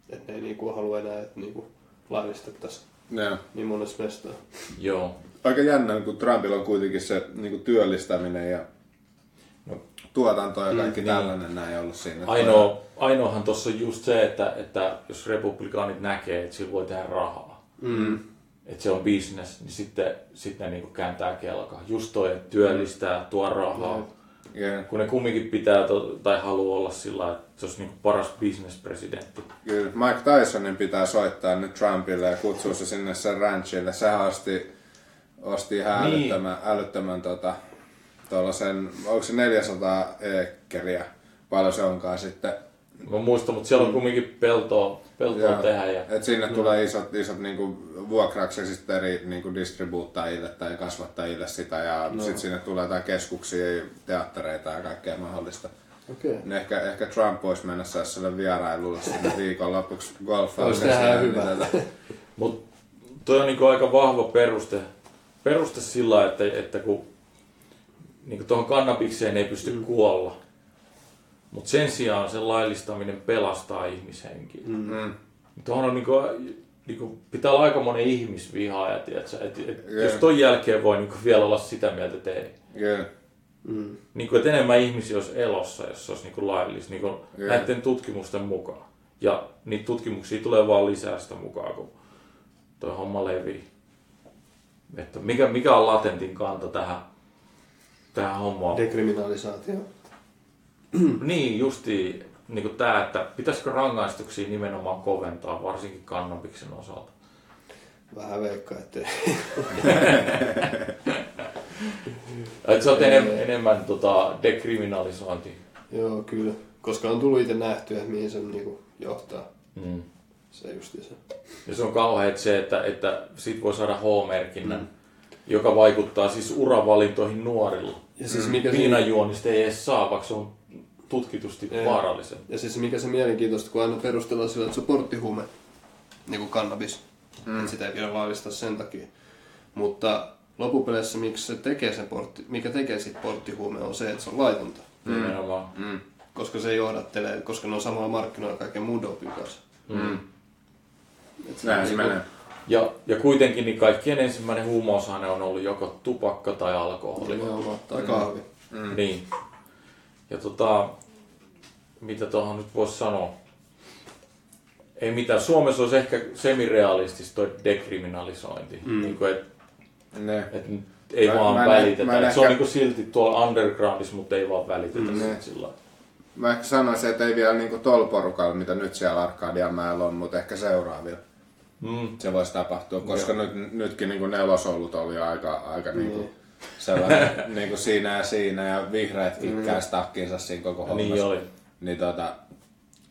Että ne ei niinku halua enää, että niinku laillistettaisiin
Joo.
niin monessa mestaa.
joo.
Aika jännä, kun Trumpilla on kuitenkin se niin kuin työllistäminen ja
No,
tuotanto ja kaikki
Mm,
niin.
niin.
tällainen näin ollut siinä.
ainoa, ainoahan tuossa on just se, että, että jos republikaanit näkee, että sillä voi tehdä rahaa,
Mm.
että se on business, niin sitten, sitten ne niinku kääntää kelkaa. Just toi, että työllistää, tuo rahaa.
Yeah.
Kun ne kumminkin pitää to, tai haluaa olla sillä että se olisi niinku paras business-presidentti.
Kyllä. Mike Tysonin pitää soittaa nyt Trumpille ja kutsua se sinne sen ranchille. Sehän osti, osti ihan
Niin.
älyttömän, älyttömän tota, tuollaisen, onko se 400 ekkeriä, paljon se onkaan sitten.
Mä muistan, mutta siellä on kumminkin peltoa, peltoa
Joo.
tehdä. Ja,
Et sinne tulee isot, isot niinku vuokrauksia sitten eri niinku distribuuttajille tai kasvattajille sitä ja no. sitten sinne tulee jotain keskuksia, ja teattereita ja kaikkea mahdollista.
Okei.
Niin ehkä, ehkä Trump voisi mennä sille vierailulle sinne [laughs] viikonlopuksi golfaan.
Olisi tähän hyvä.
Mutta toi on niinku aika vahva peruste, peruste sillä että, että kun niinku tuohon kannabikseen ei pysty mm. kuolla. Mutta sen sijaan sen laillistaminen pelastaa ihmishenkiä. Mm.
Mm.
Tuohon on niinku, niinku, pitää olla aika monen ihmisvihaaja, tiedätkö? Et, et,
Joo.
jos ton jälkeen voi niinku vielä olla sitä mieltä, että ei.
Kyllä.
Mm.
Niinku, että enemmän ihmisiä olisi elossa, jos se olisi niinku laillista, niinku
Joo.
näiden tutkimusten mukaan. Ja niitä tutkimuksia tulee vaan lisää sitä mukaan, kun toi homma levii. Että mikä, mikä on latentin kanta tähän, tähän hommaan?
Dekriminalisaatio.
Niin, justiin niin kuin tämä, että pitäisikö rangaistuksia nimenomaan koventaa, varsinkin kannabiksen osalta.
Vähän veikkaa, ettei.
Että se [laughs] on enem, enemmän tota, dekriminalisointi.
Joo, kyllä. Koska on tullut itse nähtyä, mihin se niinku johtaa.
Mm.
Se justi se.
Ja se on kauheat se, että, että sit voi saada H-merkinnän, mm. joka vaikuttaa siis uravalintoihin nuorilla.
Ja siis mikä se,
Viinajuonista ei edes saa, vaikka se on tutkitusti
Ei.
vaarallisen.
ja siis mikä se mielenkiintoista, kun aina perustellaan sillä, että se on porttihuume, niin kuin kannabis. Mm. Että sitä ei pidä laillistaa sen takia. Mutta loppupeleissä, miksi se tekee sen portti, mikä tekee siitä porttihuumeen, on se, että se on laitonta.
nimenomaan.
Mm.
Koska se johdattelee, koska ne on samalla markkinoilla kaiken muun dopin kanssa.
Mm. Näin se
niinku-
menee.
Ja, ja kuitenkin niin kaikkien ensimmäinen huumausaine on ollut joko tupakka tai alkoholi.
Nimenomaan. Tai kahvi.
Mm. Niin. Ja tota, mitä tuohon nyt voisi sanoa? Ei mitään. Suomessa olisi ehkä semirealistista toi dekriminalisointi. Mm. Niin kuin, et,
Ne.
et ei
Mä-
vaan
mä en-
välitetä.
mä en
Et Se on
ehkä-
niin kuin silti tuolla undergroundissa, mutta ei vaan välitetä
Mm.
mm. Sillä.
Mä ehkä sanoisin, että ei vielä niinku tol porukalla, mitä nyt siellä Arkadianmäellä on, mutta ehkä seuraavilla.
Mm.
Se voisi tapahtua, koska nyt, nytkin niinku nelosolut oli aika, aika niinku sellainen [laughs] niinku siinä ja siinä ja vihreätkin mm. käs takkiinsa siinä koko hommassa.
Niin oli.
Niin tota,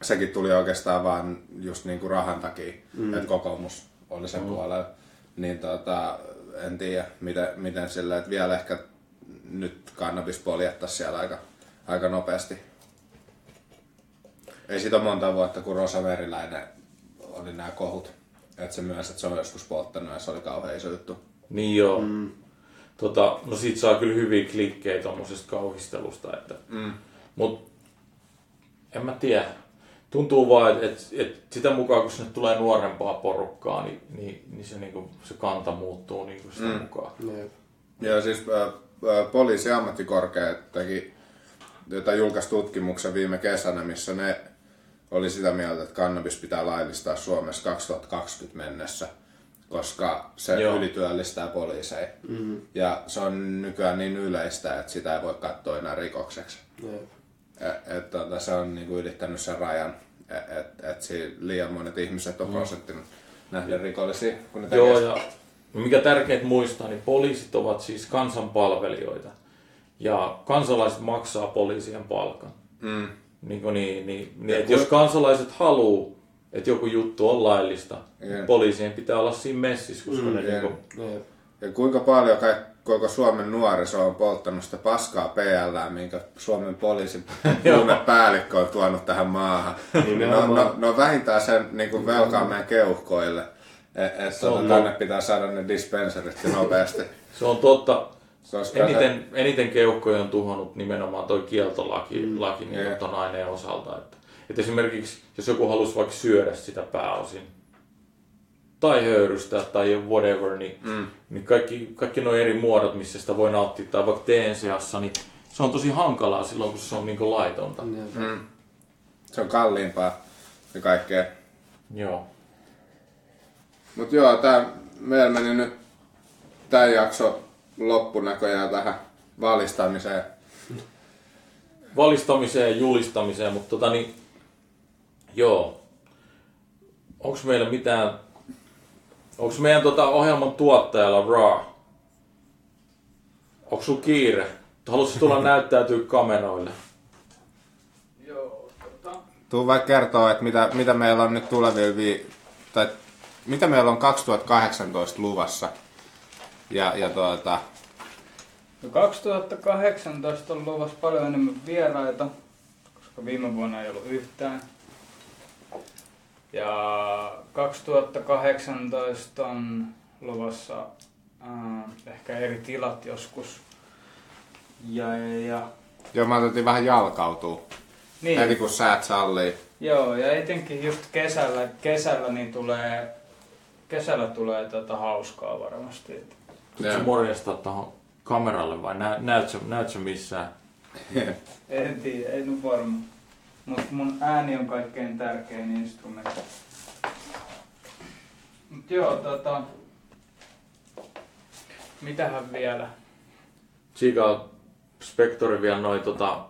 sekin tuli oikeastaan vaan just niinku rahan takia, mm. että kokoomus oli sen mm. puolella. Niin tota, en tiedä, miten, miten sillä, että vielä ehkä nyt kannabis poljettaisiin siellä aika, aika nopeasti. Ei siitä ole monta vuotta, kun Rosa Meriläinen oli nämä kohut. Että se myös, että se on joskus polttanut ja se oli kauhean iso juttu.
Niin joo. Mm. Tota, no siitä saa kyllä hyviä klikkejä tuommoisesta kauhistelusta. Että,
Mm.
Mut en mä tiedä. Tuntuu vaan, että et, et sitä mukaan kun sinne tulee nuorempaa porukkaa, niin, niin, niin se, niinku, se kanta muuttuu niinku sitä mm. mukaan.
Jep.
Ja siis ä, ä, poliisi ammattikorkea teki, jota julkaisi tutkimuksen viime kesänä, missä ne oli sitä mieltä, että kannabis pitää laillistaa Suomessa 2020 mennessä, koska se
Joo.
Ylityöllistää poliiseja. Mm-hmm. Ja se on nykyään niin yleistä, että sitä ei voi katsoa enää rikokseksi.
Jep.
Et, et, tota, se on niinku ylittänyt sen rajan, että et, et liian monet ihmiset on prosenttinut nähden rikollisia, kun ne
Joo, ja mikä tärkeintä muistaa, niin poliisit ovat siis kansanpalvelijoita. Ja kansalaiset maksaa poliisien palkan.
Mm.
Niin, kuin niin, niin, niin että
kun-
jos kansalaiset haluaa, että joku juttu on laillista,
Jep.
niin poliisien pitää olla siinä messissä, koska mm, ne
jep.
niin kuin,
Jep.
Ja kuinka paljon kaik- koko Suomen nuoriso on polttanut sitä paskaa PL, minkä Suomen poliisin [laughs] päällikkö on tuonut tähän maahan. Niin no, no, no, vähintään sen niin kuin velkaa meidän keuhkoille. Että et,
on
tuota, tänne pitää saada ne dispenserit nopeasti.
se on totta.
Koska
Eniten, eniten keuhkoja on tuhonnut nimenomaan toi kieltolaki mm. laki, niin
Jep.
ton aineen osalta. Että, että esimerkiksi jos joku halusi vaikka syödä sitä pääosin, tai höyrystää tai whatever, niin, mm. niin kaikki, kaikki nuo eri muodot, missä sitä voi nauttia, tai vaikka teen seassa, niin se on tosi hankalaa silloin, kun se on niin laitonta. Mm.
Mm, se on kalliimpaa ja kaikkea.
Joo.
Mutta joo, tää, meillä meni nyt tämä jakso loppunäköjään tähän valistamiseen.
Valistamiseen ja julistamiseen, mutta tota niin, joo. Onko meillä mitään, onko meidän tota ohjelman tuottajalla Raw? Onko sulla kiire? Haluaisitko tulla [laughs] näyttäytyä kameroille?
Joo, tota,
Tuu vaikka kertoa, että mitä, mitä meillä on nyt tulevilla vi- tai mitä meillä on 2018 luvassa. Ja, ja tuota,
No 2018 on luvassa paljon enemmän vieraita, koska viime vuonna ei ollut yhtään. Ja 2018 on luvassa äh, ehkä eri tilat joskus. Ja, ja, ja.
joo, mä otettiin vähän jalkautua.
Niin,
Heti kun säät sallii.
joo, ja etenkin just kesällä, kesällä niin tulee, kesällä tulee tota hauskaa varmasti. Et
Se morjastaa tuohon kameralle vai nä, näet sä missään? [laughs]
En tiedä, en ole varma. Mutta mun ääni on kaikkein tärkein instrumentti. Mut joo, tota... Mitähän vielä?
Siika Spektori vielä noin tota,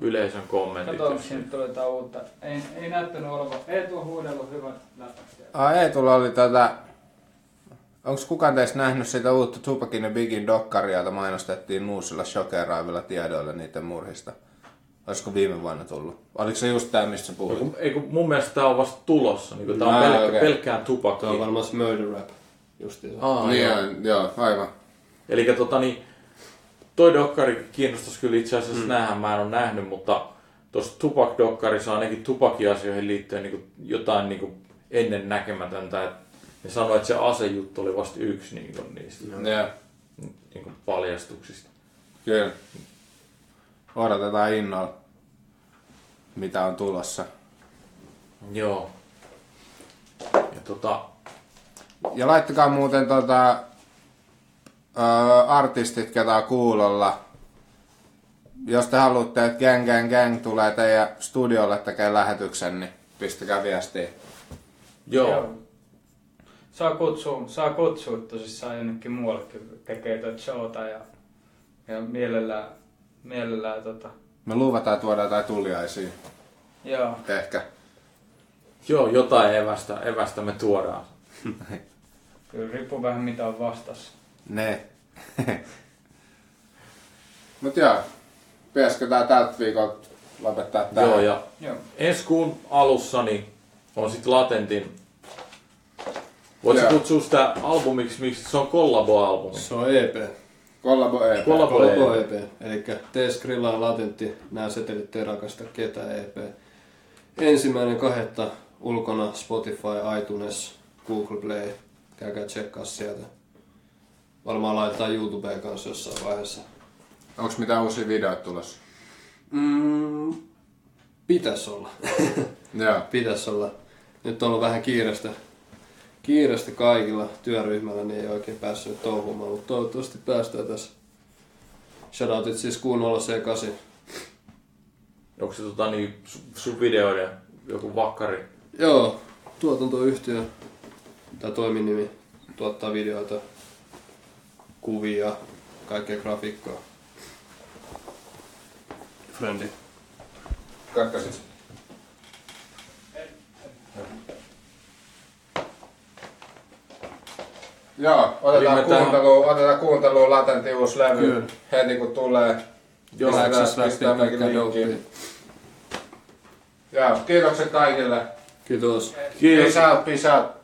yleisön kommentit.
Kato, onko siinä tulee jotain uutta. Ei, ei näyttänyt olevan. Ei tuo huudellut hyvät läpät.
Ai ei, tulla oli tätä... Onko kukaan teistä nähnyt sitä uutta Tupakin ja Bigin dokkaria, jota mainostettiin uusilla shokeraavilla tiedoilla niiden murhista? Olisiko viime vuonna tullut? Oliko se just tää, mistä sä
Ei
puhuit?
kun, ei kun mun mielestä tää on vasta tulossa. Niin tää on
Ah,
pelkkä,
okei.
pelkkään
Tuo on
tupakkiin.
varmaan se murder rap. Justiinsa.
Aa,
Niin,
joo.
joo. joo, aivan.
Eli tota niin, toi dokkari kiinnostaisi kyllä itse asiassa mm. nähdä, mä en ole nähnyt, mutta tuossa Tupac-dokkarissa ainakin tupakiasioihin liittyen niin jotain niin ennen näkemätöntä. Et ne sanoi, että se asejuttu oli vasta yksi niin niistä
Joo,
niin paljastuksista.
kyllä. odotetaan innolla, mitä on tulossa.
Joo. Ja tota,
Ja laittakaa muuten tota, ö, artistit, ketä on kuulolla. Jos te haluatte, että Gang Gang Gang tulee teidän studiolle tekemään lähetyksen, niin pistäkää viestiä.
joo.
Saa kutsua, saa kutsua tosissaan jonnekin muuallekin tekee tuota showta ja, ja mielellään, mielellään tota,
Me luvataan tuoda jotain tuliaisia.
joo.
Ehkä.
Joo, jotain evästä, evästä me tuodaan.
Kyllä riippuu vähän mitä on vastassa.
Ne. Mut joo. Pitäisikö tää tältä viikolta lopettaa tää?
Joo, ja
Joo.
ensi kuun alussa niin on sitten Latentin. Voisi
Joo.
kutsua sitä albumiksi, miksi se on kollabo-albumi.
Se on EP.
Kollabo EP.
Kollabo
Kolpo
EP.
EP. Eli tee Skrilla latentti, nämä setelit ei rakasta ketään EP. Ensimmäinen kahdetta ulkona Spotify, iTunes, Google Play. Käykää tsekkaa sieltä. Varmaan laitetaan YouTubeen kanssa jossain vaiheessa.
Onks mitään uusia videoita tulossa?
Mm, pitäis olla. [laughs]
Joo.
pitäis olla. Nyt on ollut vähän kiireistä, kiireistä kaikilla työryhmällä, niin ei oikein päässyt touhumaan, mutta toivottavasti päästään tässä. Shoutoutit siis kuunnolla C8.
Onko se tota, niin, su- sun videoiden joku vakkari?
Joo, tuotantoyhtiö tai toiminimi tuottaa videoita, kuvia, kaikkea grafiikkaa. Frendi.
Katkasit. Joo, otetaan
Eli tähän-
otetaan kuuntelu latentti uusi levy
Kyllä.
heti kun tulee.
Joo,
pistetään mekin linkkiin. Joo, kiitokset kaikille.
Kiitos.
Kiitos.
Peace out, peace out.